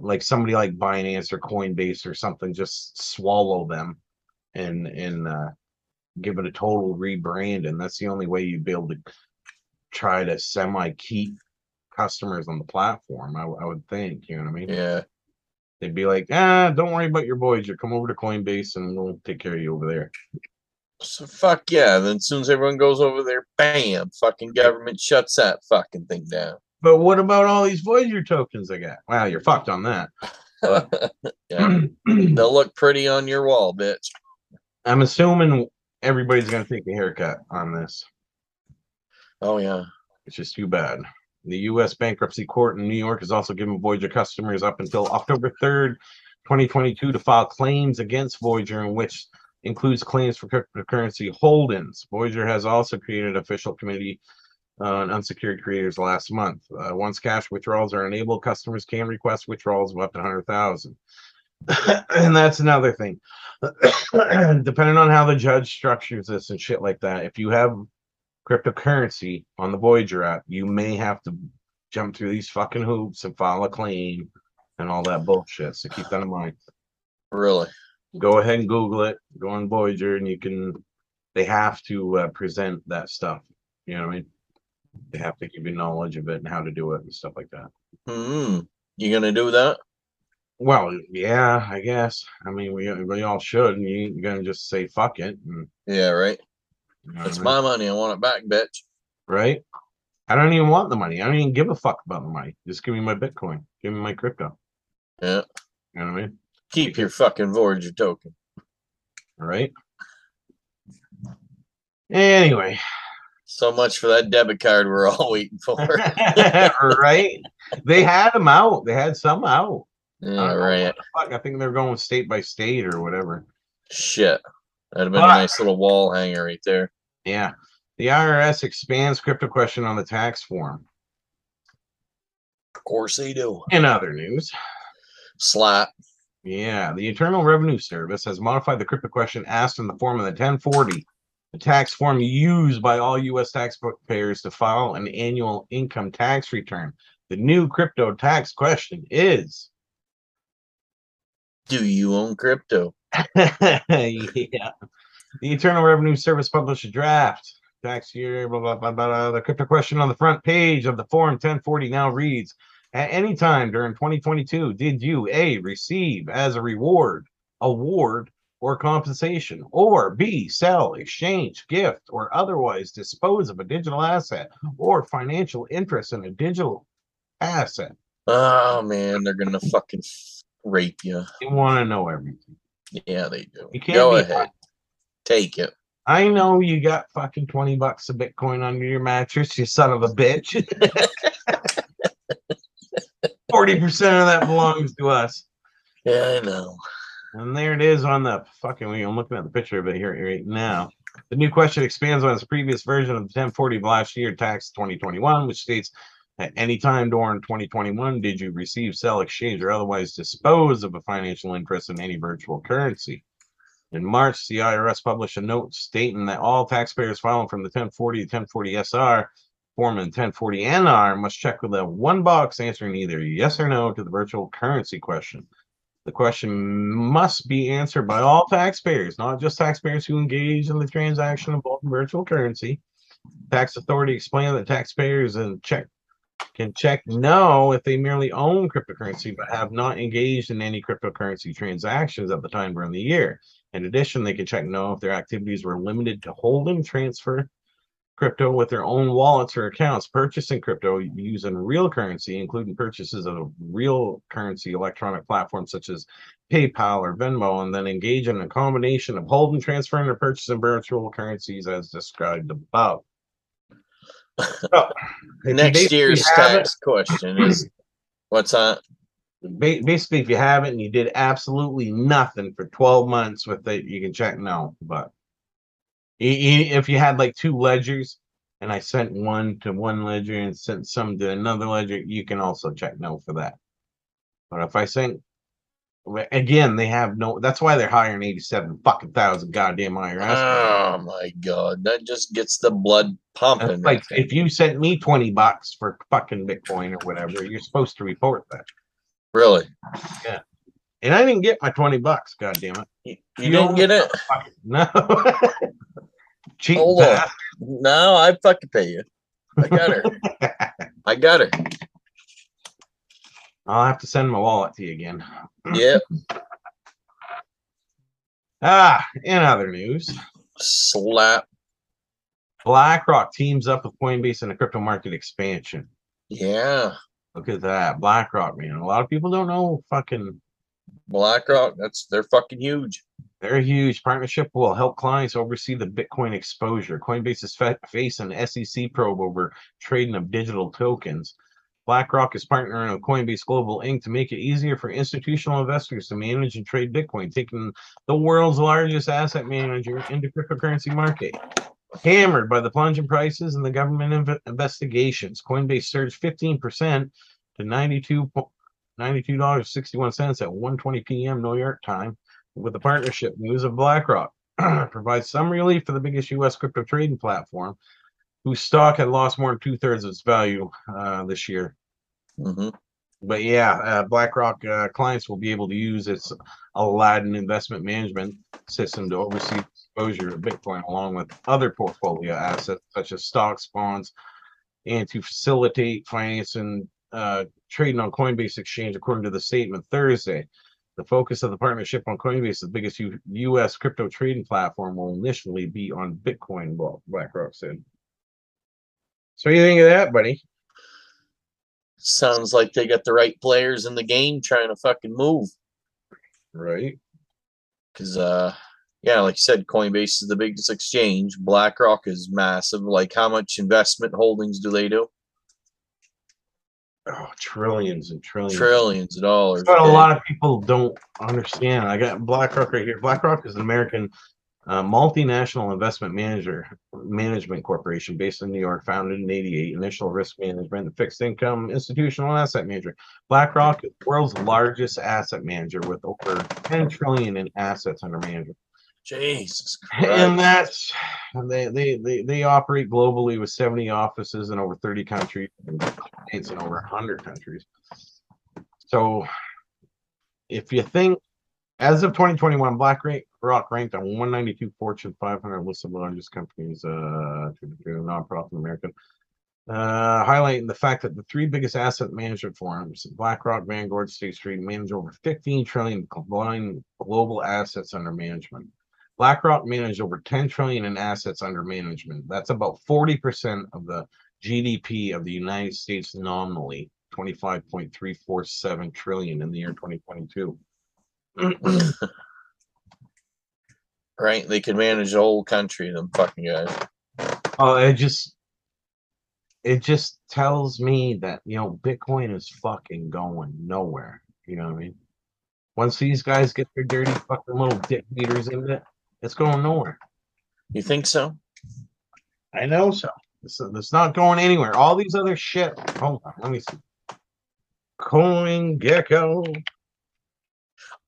like somebody like Binance or Coinbase or something just swallow them and and uh give it a total rebrand and that's the only way you'd be able to try to semi keep customers on the platform I would think you know what i mean Yeah. they'd be like ah don't worry about your Voyager come over to coinbase and we'll take care of you over there So fuck yeah. Then as soon as everyone goes over there, bam, fucking government shuts that fucking thing down. But what about all these voyager tokens i got wow you're fucked on that [LAUGHS] yeah. They'll look pretty on your wall, bitch. i'm assuming everybody's going to take a haircut on this Oh yeah. It's just too bad. The U.S. Bankruptcy Court in New York has also given Voyager customers up until October 3rd, 2022 to file claims against Voyager, in which includes claims for cryptocurrency holdings. Voyager has also created an official committee on unsecured creditors last month. Uh, once cash withdrawals are enabled, customers can request withdrawals of up to 100,000. [COUGHS] and that's another thing. [COUGHS] Depending on how the judge structures this and shit like that, if you have cryptocurrency on the Voyager app, you may have to jump through these fucking hoops and file a claim and all that bullshit. So keep that in mind. Really. Go ahead and Google it. Go on Voyager, and you can. They have to uh, present that stuff. You know what I mean? They have to give you knowledge of it and how to do it and stuff like that. Hmm. You gonna do that? Well, yeah, I guess. I mean, we we all should. And you ain't gonna just say fuck it. And, Yeah, right. you know It's I mean? my money. I want it back, bitch. right? I don't even want the money. I don't even give a fuck about the money. Just give me my Bitcoin. Give me my crypto. Yeah. You know what I mean? Keep your fucking Voyager token. All right. Anyway, So much for that debit card we're all [LAUGHS] waiting for. [LAUGHS] right? They had them out. They had some out. I yeah, don't right. fuck. I think they're going state by state or whatever. Shit. That'd have been a nice little wall hanger right there. Yeah. The IRS expands crypto question on the tax form. Of course they do. In other news, Slap. Yeah, the Internal Revenue Service has modified the crypto question asked in the form of the 1040, the tax form used by all U.S. taxpayers to file an annual income tax return. The new crypto tax question is Do you own crypto? [LAUGHS] yeah. The Internal Revenue Service published a draft tax year, blah, blah, blah, blah, blah. The crypto question on the front page of the Form 1040 now reads At any time during 2022, did you A, receive as a reward, award, or compensation, or B, sell, exchange, gift, or otherwise dispose of a digital asset or financial interest in a digital asset? Oh man, they're gonna fucking rape you. You want to know everything. Yeah, they do. You can't Go ahead. Take it. I know you got fucking 20 bucks of Bitcoin under your mattress, you son of a bitch. [LAUGHS] 40% of that belongs to us. Yeah, I know. And there it is on the fucking, I'm looking at the picture of it here right now. The new question expands on its previous version of the 1040 of last year, tax 2021, which states at any time during 2021, did you receive, sell, exchange, or otherwise dispose of a financial interest in any virtual currency? In March, the IRS published a note stating that all taxpayers filing from the 1040 to 1040 SR form and 1040 NR must check with a one box answering either yes or no to the virtual currency question. The question must be answered by all taxpayers, not just taxpayers who engage in the transaction involving virtual currency. Tax authority explained that taxpayers and check can check no if they merely own cryptocurrency but have not engaged in any cryptocurrency transactions at the time during the year. In addition, they can check no if their activities were limited to holding, transfer crypto with their own wallets or accounts, purchasing crypto using real currency, including purchases of real currency electronic platforms such as PayPal or Venmo, and then engage in a combination of holding, transferring, or purchasing virtual currencies as described above. So, Next year's it- tax question is what's that? basically, if you haven't and you did absolutely nothing for 12 months with it, you can check no. But if you had like two ledgers and I sent one to one ledger and sent some to another ledger, you can also check no for that. But if I sent, again, they have no, that's why they're hiring 87 fucking thousand goddamn IRS. Oh my god, that just gets the blood pumping. That's like if you sent me 20 bucks for fucking Bitcoin or whatever, you're supposed to report that. really, Yeah. And I didn't get my 20 bucks, god damn it. you, You didn't don't- get it? No. [LAUGHS] Cheap Hold on. No, I fucking pay you. I got her. [LAUGHS] I got her. I'll have to send my wallet to you again. Yep. [CLEARS THROAT] Ah, in other news, Slap. BlackRock teams up with Coinbase in a crypto market expansion. Yeah. Look at that. BlackRock, man. A lot of people don't know fucking BlackRock. That's they're fucking huge. Their huge partnership will help clients oversee the Bitcoin exposure. Coinbase is fa- facing SEC probe over trading of digital tokens. BlackRock is partnering with Coinbase Global Inc. to make it easier for institutional investors to manage and trade Bitcoin, taking the world's largest asset manager into cryptocurrency market. Hammered by the plunge in prices and the government inv- investigations, Coinbase surged 15% to 92 $92.61 at 1:20 p.m. New York time with the partnership news of BlackRock [CLEARS THROAT] provides some relief for the biggest U.S. crypto trading platform, whose stock had lost more than two thirds of its value uh, this year. hmm But yeah, uh, BlackRock uh, clients will be able to use its Aladdin investment management system to oversee exposure to Bitcoin along with other portfolio assets such as stocks, bonds, and to facilitate financing uh, trading on Coinbase Exchange, according to the statement Thursday. The focus of the partnership on Coinbase, the biggest U- U.S. crypto trading platform, will initially be on Bitcoin. Well, BlackRock said. So, what do you think of that, buddy? Sounds like they got the right players in the game trying to fucking move. Right. Cause uh yeah, like you said, Coinbase is the biggest exchange. BlackRock is massive. Like how much investment holdings do they do? Oh, trillions and trillions. Trillions of dollars. But a lot of people don't understand. I got BlackRock right here. BlackRock is an American uh, multinational investment manager management corporation based in New York, founded in '88. Initial risk management and fixed income institutional asset manager. BlackRock is the world's largest asset manager with over 10 trillion in assets under management. Jesus And Christ. that's they, they they they operate globally with 70 offices in over 30 countries and in over 100 countries. So, if you think as of 2021, Black Ra- Rock ranked on 192 Fortune 500 list of the largest companies, uh, nonprofit in America. Uh, highlighting the fact that the three biggest asset management firms, BlackRock, Vanguard, State Street, manage over 15 trillion combined global assets under management. BlackRock managed over 10 trillion in assets under management. That's about 40% of the GDP of the United States nominally, 25.347 trillion in the year 2022. [CLEARS THROAT] right? They could manage the whole country, them fucking guys. Oh, it just it just tells me that you know Bitcoin is fucking going nowhere. You know what I mean? Once these guys get their dirty fucking little dick beaters in it, it's going nowhere. You think so? I know so. It's, it's not going anywhere. All these other shit. Hold on, let me see. Coin Gecko.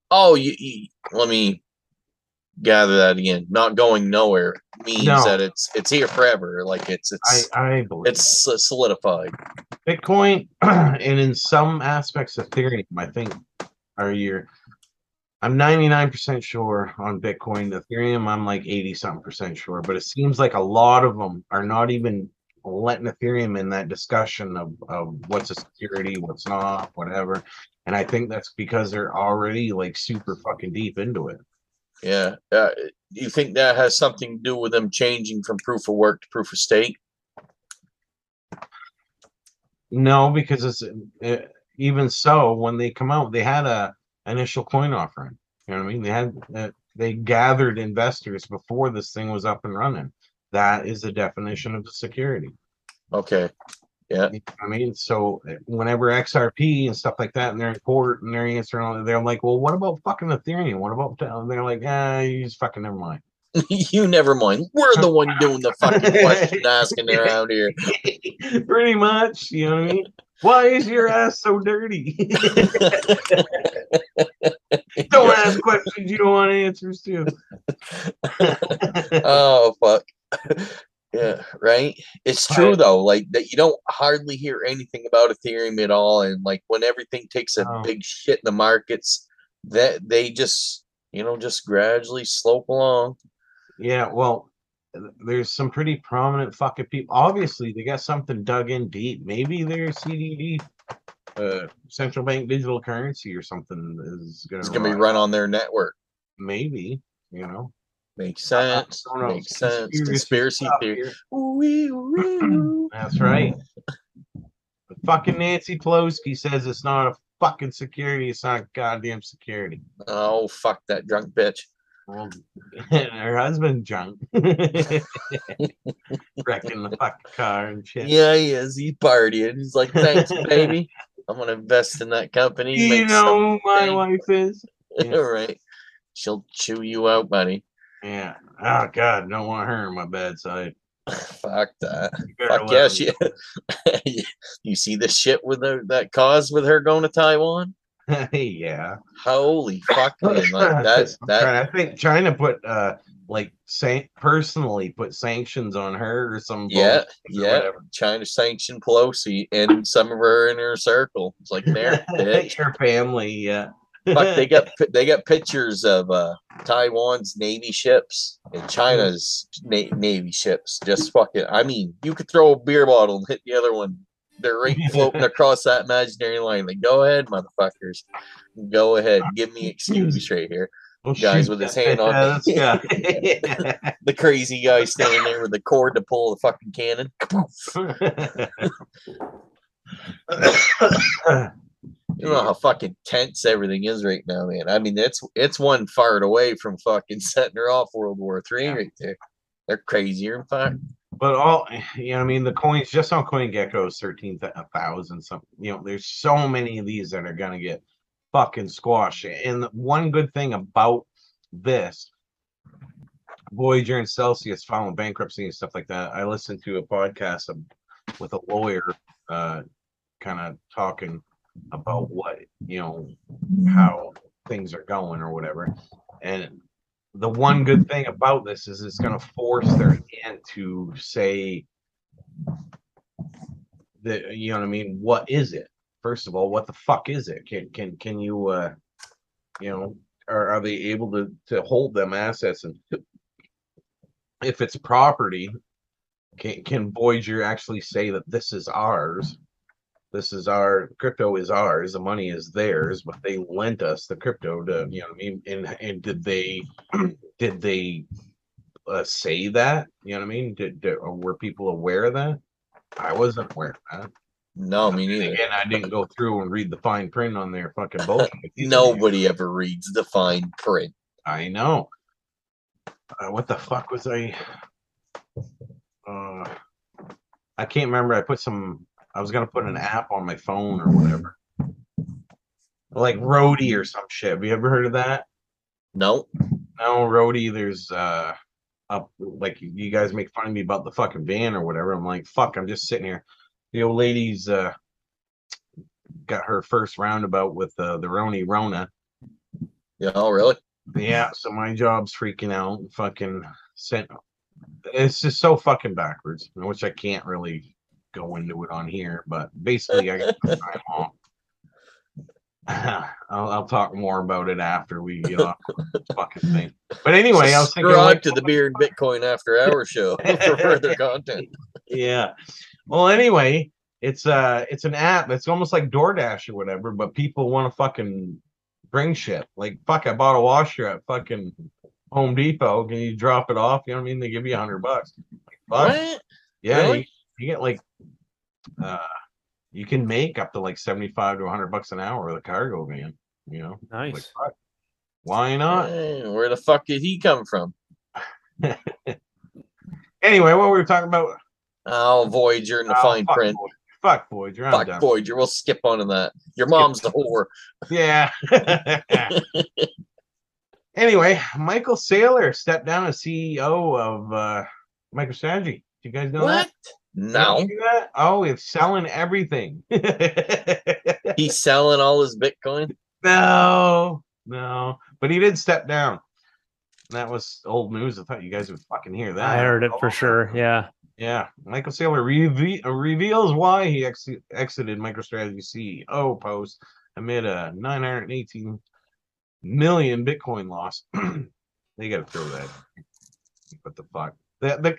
Oh, you, you let me gather that again. Not going nowhere means No. that it's it's here forever. Like it's it's I believe it's s- solidified. Bitcoin [CLEARS THROAT] and in some aspects Ethereum, I think, are your. I'm 99% sure on Bitcoin. Ethereum, I'm like 80 something percent sure, but it seems like a lot of them are not even letting Ethereum in that discussion of, of what's a security, what's not, whatever. And I think that's because they're already like super fucking deep into it. Yeah. Uh, do you think that has something to do with them changing from proof of work to proof of stake? No, because it's uh, even so when they come out, they had a initial coin offering. You know what I mean? They had uh, they gathered investors before this thing was up and running. That is the definition of the security. Okay. You know what I mean, so uh, whenever XRP and stuff like that, and they're in court and they're answering, all- they're like, "Well, what about fucking Ethereum? What about?" that?" And they're like, "Ah, you just fucking never mind." [LAUGHS] you never mind. We're the one doing the fucking [LAUGHS] question asking around here. [LAUGHS] Pretty much, you know what I mean. Why is your ass so dirty? [LAUGHS] don't ask questions you don't want answers to. [LAUGHS] oh fuck. yeah, right. It's true though. Like that, you don't hardly hear anything about Ethereum at all, and like when everything takes a No. big shit in the markets, that they just you know just gradually slope along. yeah, well, there's some pretty prominent fucking people. Obviously, they got something dug in deep. Maybe their CBDC, uh, central bank digital currency or something is gonna. It's gonna be run on their network. Maybe you know. Makes I- I sense. Makes sense. conspiracy theory. here. Ooh-wee, ooh-wee. [CLEARS THROAT] That's right. But fucking Nancy Pelosi says it's not a fucking security. It's not goddamn security. Oh fuck that drunk bitch. Well, [LAUGHS] her husband drunk, [LAUGHS] wrecking the fucking car and shit. Yeah, he is. He's partying. He's like, thanks, [LAUGHS] baby. I'm gonna invest in that company. you know who my something." wife is? yeah. All right. She'll chew you out, buddy. Yeah. Oh God, don't want her in my bedside. Fuck that. Fuck yeah, she. you see the shit with her that caused with her going to Taiwan? [LAUGHS] yeah. Holy fuck, [LAUGHS] man! Like that. I'm That. trying- I think China put uh like san- personally put sanctions on her or some Yeah, yeah. whatever. China sanctioned Pelosi and some of her inner circle. It's like there, [LAUGHS] bitch. Your family, yeah. Fuck, they got they got pictures of uh Taiwan's navy ships and China's na- navy ships. Just fucking. I mean, you could throw a beer bottle and hit the other one. They're right [LAUGHS] floating across that imaginary line. Like, go ahead, motherfuckers. Go ahead. Give me excuse right here. Well, Guys with his hand on- [LAUGHS] ass [LAUGHS] The crazy guy standing there with the cord to pull the fucking cannon. You know how fucking tense everything is right now, man. I mean, it's it's one fart away from fucking setting her off World War Three right there. They're crazier in fact. But all you know, I mean, the coins just on CoinGecko is thirteen thousand something. You know, there's so many of these that are gonna get fucking squashed. And one good thing about this, Voyager and Celsius filing bankruptcy and stuff like that. I listened to a podcast of, with a lawyer, uh, kind of talking about what you know how things are going or whatever, and the one good thing about this is it's going to force their hand to say that you know what I mean. What is it? First of all, what the fuck is it? Can can can you uh you know are, are they able to to hold them assets and if it's property can can Voyager actually say that this is ours? This is our crypto is ours, the money is theirs, but they lent us the crypto to you know what I mean and and did they [CLEARS THROAT] did they uh, say that? You know what I mean? Did, did were people aware of that? I wasn't aware of that. No, me neither. Again, I didn't go through and read the fine print on their fucking bullshit. Nobody ever reads the fine print. I know. Uh, what the fuck was I? Uh, I can't remember. I put some. I was gonna put an app on my phone or whatever, like Roadie or some shit. Have you ever heard of that? No. No, Roadie. There's uh, up like you guys make fun of me about the fucking van or whatever. I'm like, fuck. I'm just sitting here. The old lady's uh got her first roundabout with uh, the Roni Rona. Yeah, oh, really? Yeah, so my job's freaking out. Fucking sent. It's just so fucking backwards, which I can't really go into it on here. But basically, I got some time off. I'll, I'll talk more about it after we get off this fucking thing. But anyway, I was thinking, Subscribe like, to the Beer and Bitcoin After Hour [LAUGHS] show [LAUGHS] for further content. yeah. Well, anyway, it's uh it's an app. It's almost like DoorDash or whatever, but people want to fucking bring shit. Like fuck, I bought a washer at fucking Home Depot. Can you drop it off? You know what I mean? They give you a hundred bucks. Like, fuck. What? Yeah, Really? you, you get like uh you can make up to like 75 to 100 bucks an hour with a cargo van, you know. Like, Nice. fuck. Why not? Where the fuck did he come from? [LAUGHS] Anyway, what were we talking about? Oh, Voyager and the Oh, fine fuck print. Voyager. Fuck Voyager. I'm Fuck done. Voyager. We'll skip on to that. Your mom's the whore. Yeah. [LAUGHS] anyway, Michael Saylor stepped down as CEO of uh MicroStrategy. Do you guys know What? that? You don't No. Oh, it's selling everything. [LAUGHS] He's selling all his Bitcoin. no, no. But he did step down. That was old news. I thought you guys would fucking hear that. I heard it Oh, for sure. Yeah. Yeah, Michael Saylor reve- reveals why he ex- exited MicroStrategy CEO post amid a 918 million Bitcoin loss. [CLEARS THROAT] they got to throw that. What the fuck? That the.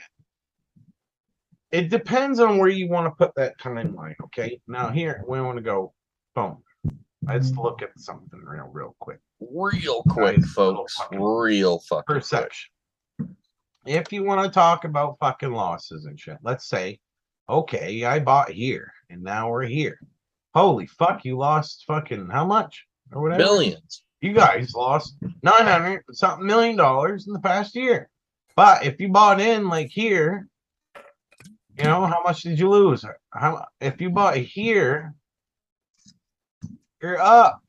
It depends on where you want to put that timeline. Okay, now here we want to go. Boom. Let's mm-hmm. look at something real, real quick. Real quick, Guys, folks. fucking- Real fucking quick. perception. If you want to talk about fucking losses and shit, let's say, okay, I bought here and now we're here. Holy fuck, you lost fucking how much or whatever? Billions. You guys lost 900 something million dollars in the past year. But if you bought in like here, you know, how much did you lose? How if you bought here, you're up.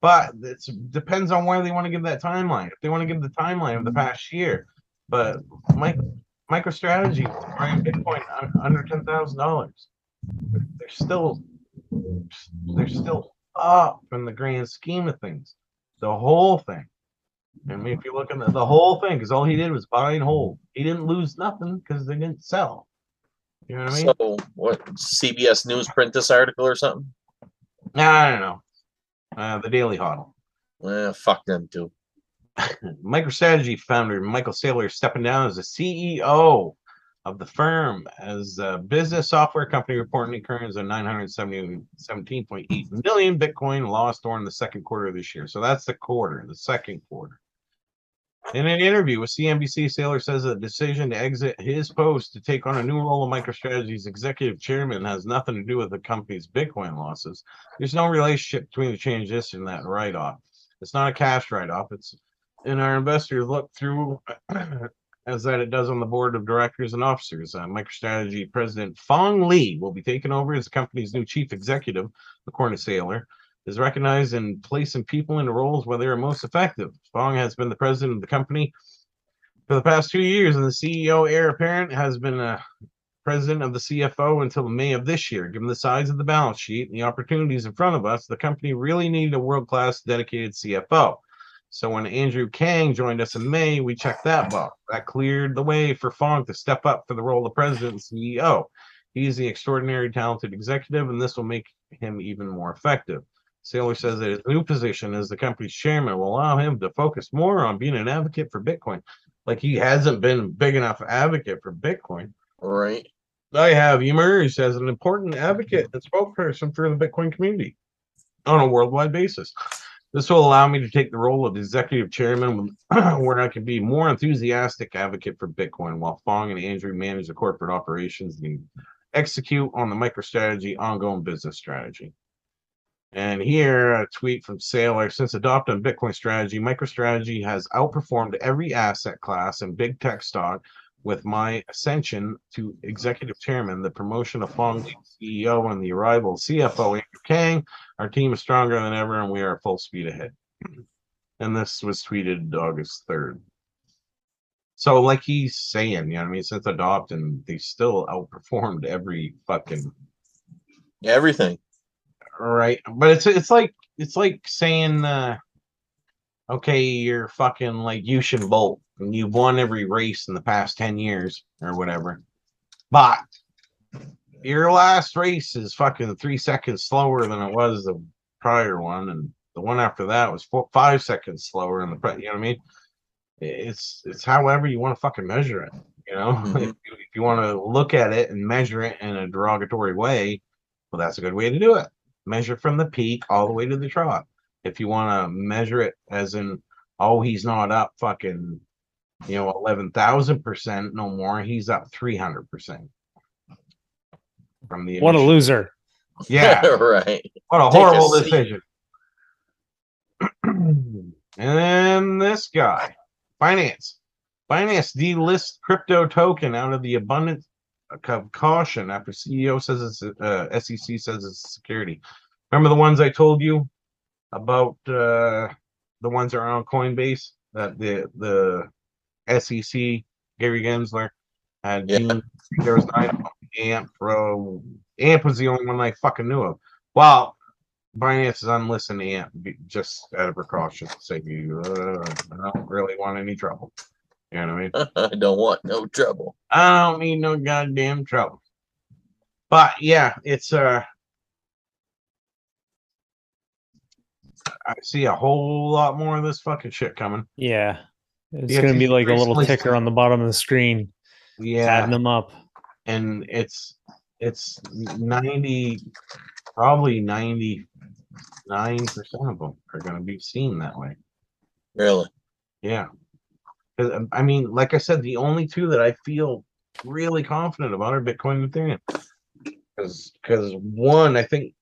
But it depends on where they want to give that timeline. If they want to give the timeline of the past year, but Mike, MicroStrategy buying Bitcoin under ten thousand dollars. They're still, they're still up in the grand scheme of things. The whole thing. I mean, if you look at the, the whole thing, because all he did was buy and hold. He didn't lose nothing because they didn't sell. You know what I mean? So, what? CBS News print this article or something? Nah, I don't know. Uh, the Daily Huddle. Eh, fuck them too. [LAUGHS] MicroStrategy founder Michael Saylor stepping down as the CEO of the firm as a business software company reporting occurrence of 917.8 million Bitcoin lost during the second quarter of this year. So that's the quarter, the second quarter. In an interview with CNBC, Saylor says the decision to exit his post to take on a new role of MicroStrategy's executive chairman has nothing to do with the company's Bitcoin losses. There's no relationship between the change this and that write-off. It's not a cash write-off. It's and our investors look through [CLEARS THROAT] as that it does on the board of directors and officers. Uh, MicroStrategy President Phong Le will be taking over as the company's new chief executive, according to Saylor. Is recognized and placing people into roles where they are most effective. Phong has been the president of the company for the past two years, and the CEO heir apparent has been a president of the CFO until May of this year. Given the size of the balance sheet and the opportunities in front of us, the company really needed a world class dedicated CFO. So when Andrew Kang joined us in May, we checked that box. That cleared the way for Phong to step up for the role of president and CEO. He's the extraordinary talented executive, and this will make him even more effective. Saylor says that his new position as the company's chairman will allow him to focus more on being an advocate for Bitcoin. Like he hasn't been a big enough advocate for Bitcoin. Right. I have emerged as an important advocate and spokesperson for the Bitcoin community on a worldwide basis. This will allow me to take the role of executive chairman [CLEARS THROAT] where I can be more enthusiastic advocate for Bitcoin while Phong and Andrew manage the corporate operations and execute on the MicroStrategy ongoing business strategy. And here a tweet from Saylor since adopting Bitcoin strategy, MicroStrategy has outperformed every asset class and big tech stock with my ascension to executive chairman, the promotion of Phong CEO, and the arrival of CFO Andrew Kang, our team is stronger than ever, and we are full speed ahead. [CLEARS THROAT] And this was tweeted August third. So, like he's saying, you know, what I mean, since adopting, they still outperformed every fucking Everything. Right. But it's it's like it's like saying, uh, okay, you're fucking like Usain Bolt, and you've won every race in the past ten years or whatever, but your last race is fucking three seconds slower than it was the prior one, and the one after that was four, five seconds slower in the pre- you know what I mean? It's it's however you want to fucking measure it. You know, Mhm. if, you, if you want to look at it and measure it in a derogatory way, well, that's a good way to do it. Measure from the peak all the way to the trough. If you want to measure it as in, oh, he's not up fucking, you know, eleven thousand percent no more. He's up three hundred percent from the What a loser. yeah. [LAUGHS] right. What a Take horrible seat. decision. [CLEARS THROAT] and then this guy, Binance. Binance delist crypto token out of the abundance of caution after CEO says it's uh, SEC says it's security. Remember the ones I told you about uh, the ones that are on Coinbase that the the SEC Gary Gensler had Yeah. there was nine. Amp, bro. Amp was the only one I fucking knew of. Well, Binance is unlisted Amp just out of precaution. Say you uh, I don't really want any trouble. You know what I mean? I [LAUGHS] don't want no trouble. I don't need no goddamn trouble. But yeah, it's uh I see a whole lot more of this fucking shit coming. Yeah. It's Yeah, gonna be like a little ticker on the bottom of the screen, Yeah. adding them up. and it's it's 90 probably 99% of them are going to be seen that way Really. yeah um, i mean like i said the only two that i feel really confident about are bitcoin and ethereum because because one i think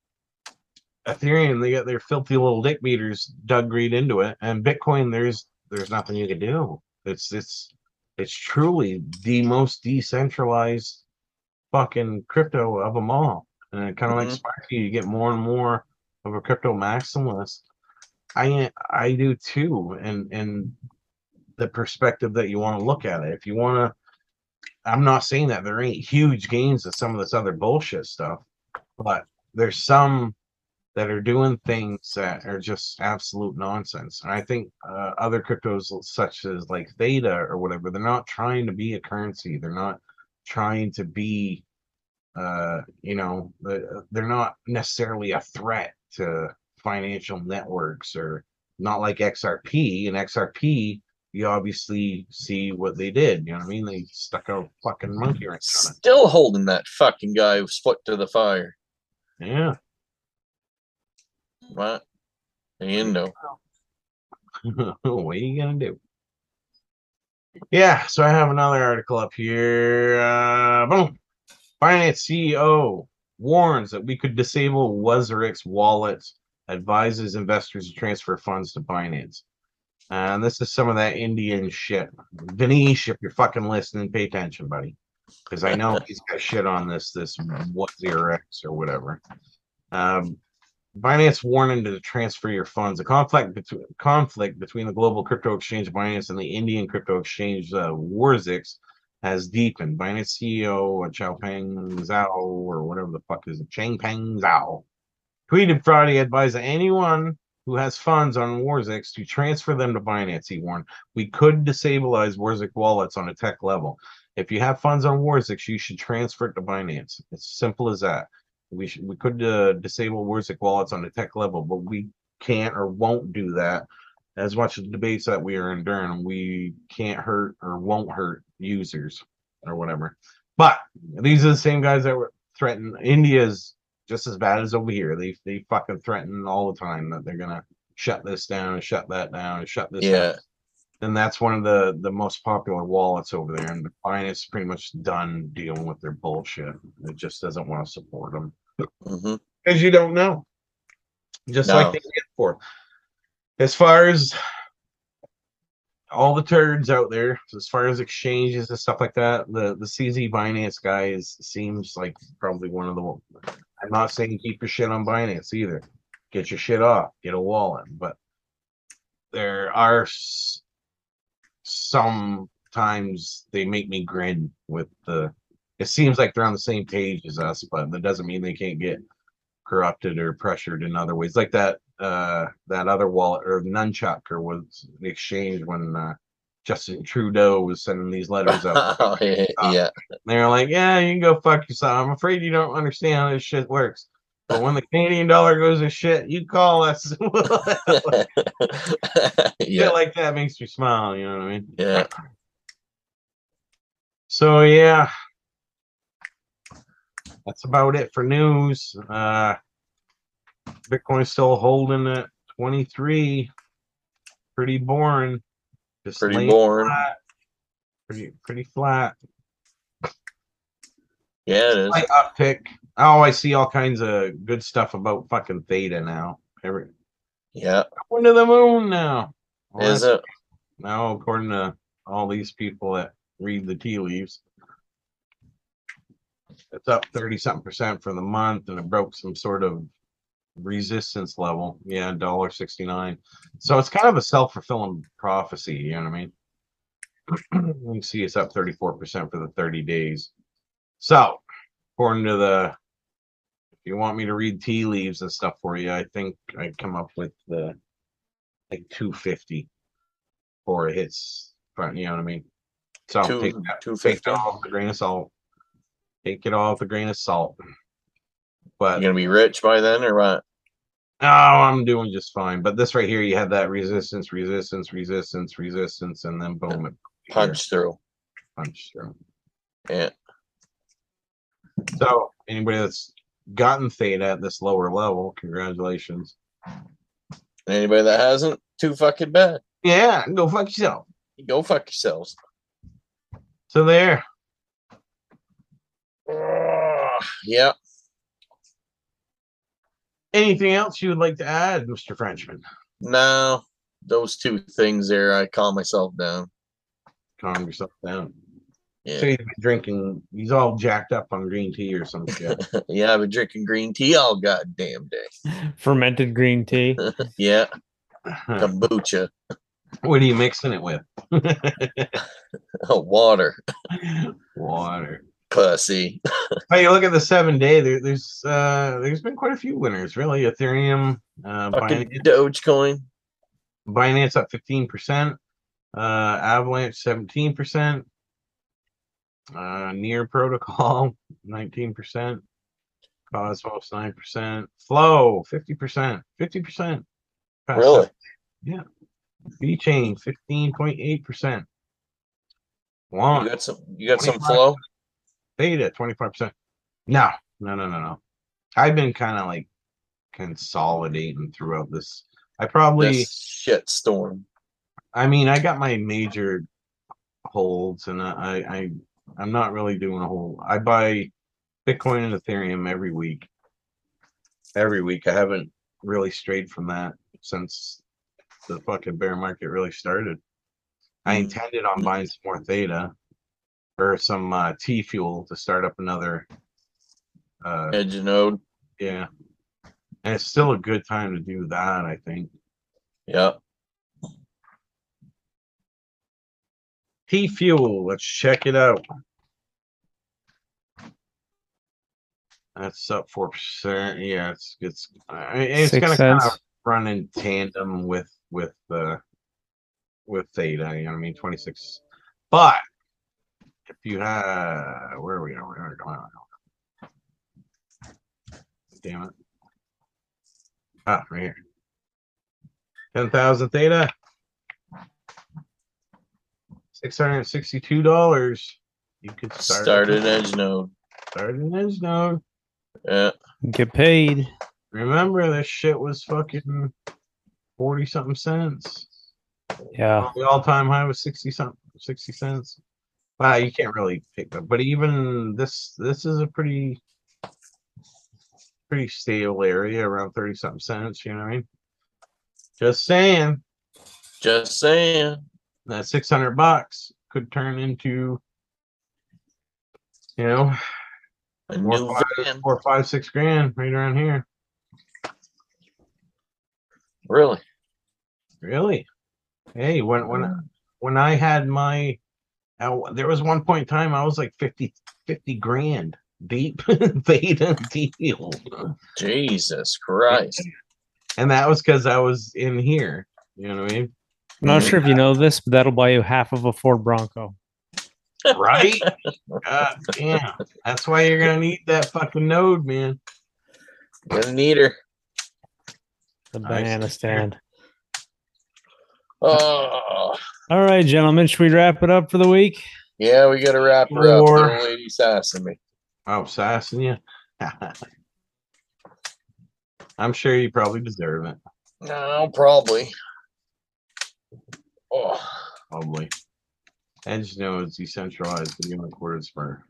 ethereum they got their filthy little dick beaters dug right into it and bitcoin there's there's nothing you can do it's it's it's truly the most decentralized fucking crypto of them all. And it kind of like Mhm. Sparky, you get more and more of a crypto maximalist. I I do too, and and the perspective that you want to look at it. If you want to, I'm not saying that there ain't huge gains of some of this other bullshit stuff, but there's some that are doing things that are just absolute nonsense. And I think uh, other cryptos such as like Theta or whatever, they're not trying to be a currency. They're not trying to be uh you know they're not necessarily a threat to financial networks or not like XRP and XRP you obviously see what they did you know what I mean they stuck a fucking monkey wrench on Still holding that fucking guy's foot to the fire. yeah What? You know. [LAUGHS] what are you gonna do yeah so I have another article up here uh boom Binance CEO warns that we could disable WazirX wallets advises investors to transfer funds to Binance. And this is some of that Indian shit. Dinesh, if you're fucking listening, pay attention, buddy. Because I know [LAUGHS] he's got shit on this, this what zero X or whatever. Um Binance warning to transfer your funds. A conflict between conflict between the global crypto exchange Binance and the Indian crypto exchange uh, WazirX has deepened. Binance CEO uh, Xiaopeng Zhao or whatever the fuck is it, Changpeng Zhao tweeted Friday advised that anyone who has funds on WazirX to transfer them to Binance, he warned. We could disabilize WazirX wallets on a tech level. If you have funds on WazirX, you should transfer it to Binance. It's simple as that. We should we could uh, disable WazirX wallets on a tech level, but we can't or won't do that. As much as the debates that we are enduring, we can't hurt or won't hurt users or whatever. But these are the same guys that were threatened. India's just as bad as over here. They they fucking threaten all the time that they're gonna shut this down and shut that down and shut this down. Yeah. And that's one of the the most popular wallets over there. And the Binance is pretty much done dealing with their bullshit. It just doesn't want to support them because mm-hmm. you don't know. Just No. like they get for. As far as all the turds out there, as far as exchanges and stuff like that, the the CZ Binance guy is seems like probably one of the. I'm not saying keep your shit on Binance either. Get your shit off. Get a wallet, but there are s- sometimes they make me grin with the. It seems like they're on the same page as us, but that doesn't mean they can't get corrupted or pressured in other ways. Like that uh that other wallet or Nunchuk or was the exchange when uh Justin Trudeau was sending these letters out. [LAUGHS] Oh, yeah, yeah. They're like, Yeah, you can go fuck yourself. I'm afraid you don't understand how this shit works. But when the Canadian dollar goes to shit, you call us. [LAUGHS] [LAUGHS] yeah. Shit like that makes me smile, you know what I mean? Yeah. So yeah. That's about it for news. Uh Bitcoin's still holding at 23. Pretty boring. Just Pretty laying boring. flat. Pretty pretty flat. Yeah, it is. Slight uptick. Oh, I see all kinds of good stuff about fucking theta now. Every Yeah. going to the moon now. Is it? now according to all these people that read the tea leaves it's up 30 something percent for the month and it broke some sort of resistance level yeah dollar 69 so it's kind of a self-fulfilling prophecy you know what i mean [CLEARS THROAT] you see it's up 34 percent for the 30 days so according to the if you want me to read tea leaves and stuff for you i think i come up with the like 250 for it hits front, you know what I mean? So Two, take that, two take fifty. with a grain of salt. Take it all with a grain of salt. But you're gonna be rich by then or what? Oh, I'm doing just fine. But this right here, you have that resistance, resistance, resistance, resistance, and then boom, it [LAUGHS] Punch through. punch through. Yeah. So anybody that's gotten theta at this lower level, congratulations. Anybody that hasn't, too fucking bad. Yeah, go fuck yourself. Go fuck yourselves. So there. Yeah. Anything else you would like to add, Mr. Frenchman? No, those two things there, I calm myself down. Calm yourself down. So Yeah. he's been drinking. He's all jacked up on green tea or some shit. [LAUGHS] yeah, I've been drinking green tea all goddamn day. [LAUGHS] Fermented green tea. [LAUGHS] Yeah, kombucha, what are you mixing it with? water, Water. Pussy. Hey, you look at the seven day. There, there's uh, there's been quite a few winners, really. Ethereum, uh, Binance, Dogecoin. Binance up fifteen percent. Uh, Avalanche seventeen percent. Uh, Near Protocol [LAUGHS] nineteen percent. Cosmos nine percent. Flow fifty percent. Fifty percent. Really? Yeah. B chain fifteen point eight percent. You got some. You got some flow. Five percent. No, no, no, no, no. I've been kind of like consolidating throughout this. I probably, This shit storm. I mean, I got my major holds, and I, I, I'm not really doing a whole. I buy Bitcoin and Ethereum every week. Every week, I haven't really strayed from that since the fucking bear market really started. I Mm. intended on buying some more Theta or some uh, TFuel to start up another. Uh, Edge node. yeah, and it's still a good time to do that. I think Yep. TFuel. Let's check it out. That's up four percent. Yeah, it's it's I- it's Six gonna kind cents. of run in tandem with with the with theta. You know what I mean? Twenty six, but if you have where are we? Where are we going? Damn it! Ah, right here. Ten thousand theta. Six hundred sixty-two dollars. You could start Start an edge node. Start an edge node. Yeah. Get paid. Remember, this shit was fucking forty something cents. Yeah. The all time high was sixty something, sixty cents. Wow, you can't really pick that. But even this, this is a pretty, pretty stable area around thirty something cents. You know what I mean? Just saying, Just saying. that six hundred bucks could turn into, you know, A four, new five, van. four, five, six grand right around here. Really? Really? Hey, when when hmm. when I had my, there was one point in time I was like 50, 50 grand deep [LAUGHS] Theta deal, Jesus Christ. and that was because I was in here. You know what I mean? I'm not sure if you know this, but that'll buy you half of a Ford Bronco. Right? [LAUGHS] God damn. That's why you're gonna need that fucking node, man. Gonna need her. The banana stand. Oh, All right, gentlemen, should we wrap it up for the week? yeah, we gotta wrap her up. Or- Little lady sassing me. Oh, sassing you. [LAUGHS] I'm sure you probably deserve it. No, probably. Oh, Probably. Edge nodes decentralized video recorders for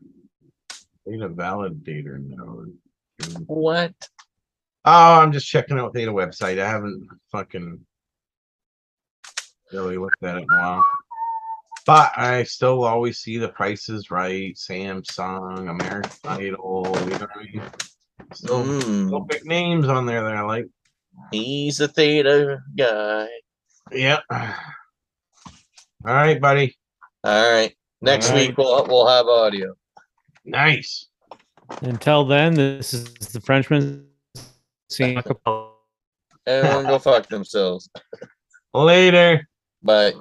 Theta validator node. What? Oh, I'm just checking out Theta website. I haven't fucking really looked at it in a while. But I still always see the prices right. Samsung, American Idol, you know what I mean? Still, still Mm, big names on there that I like. he's a theta guy. Yep. All right, buddy. All right. Next Alright. week we'll we'll have audio. Nice. Until then, this is the Frenchman. Seeing Everyone go fuck themselves. Later. Bye.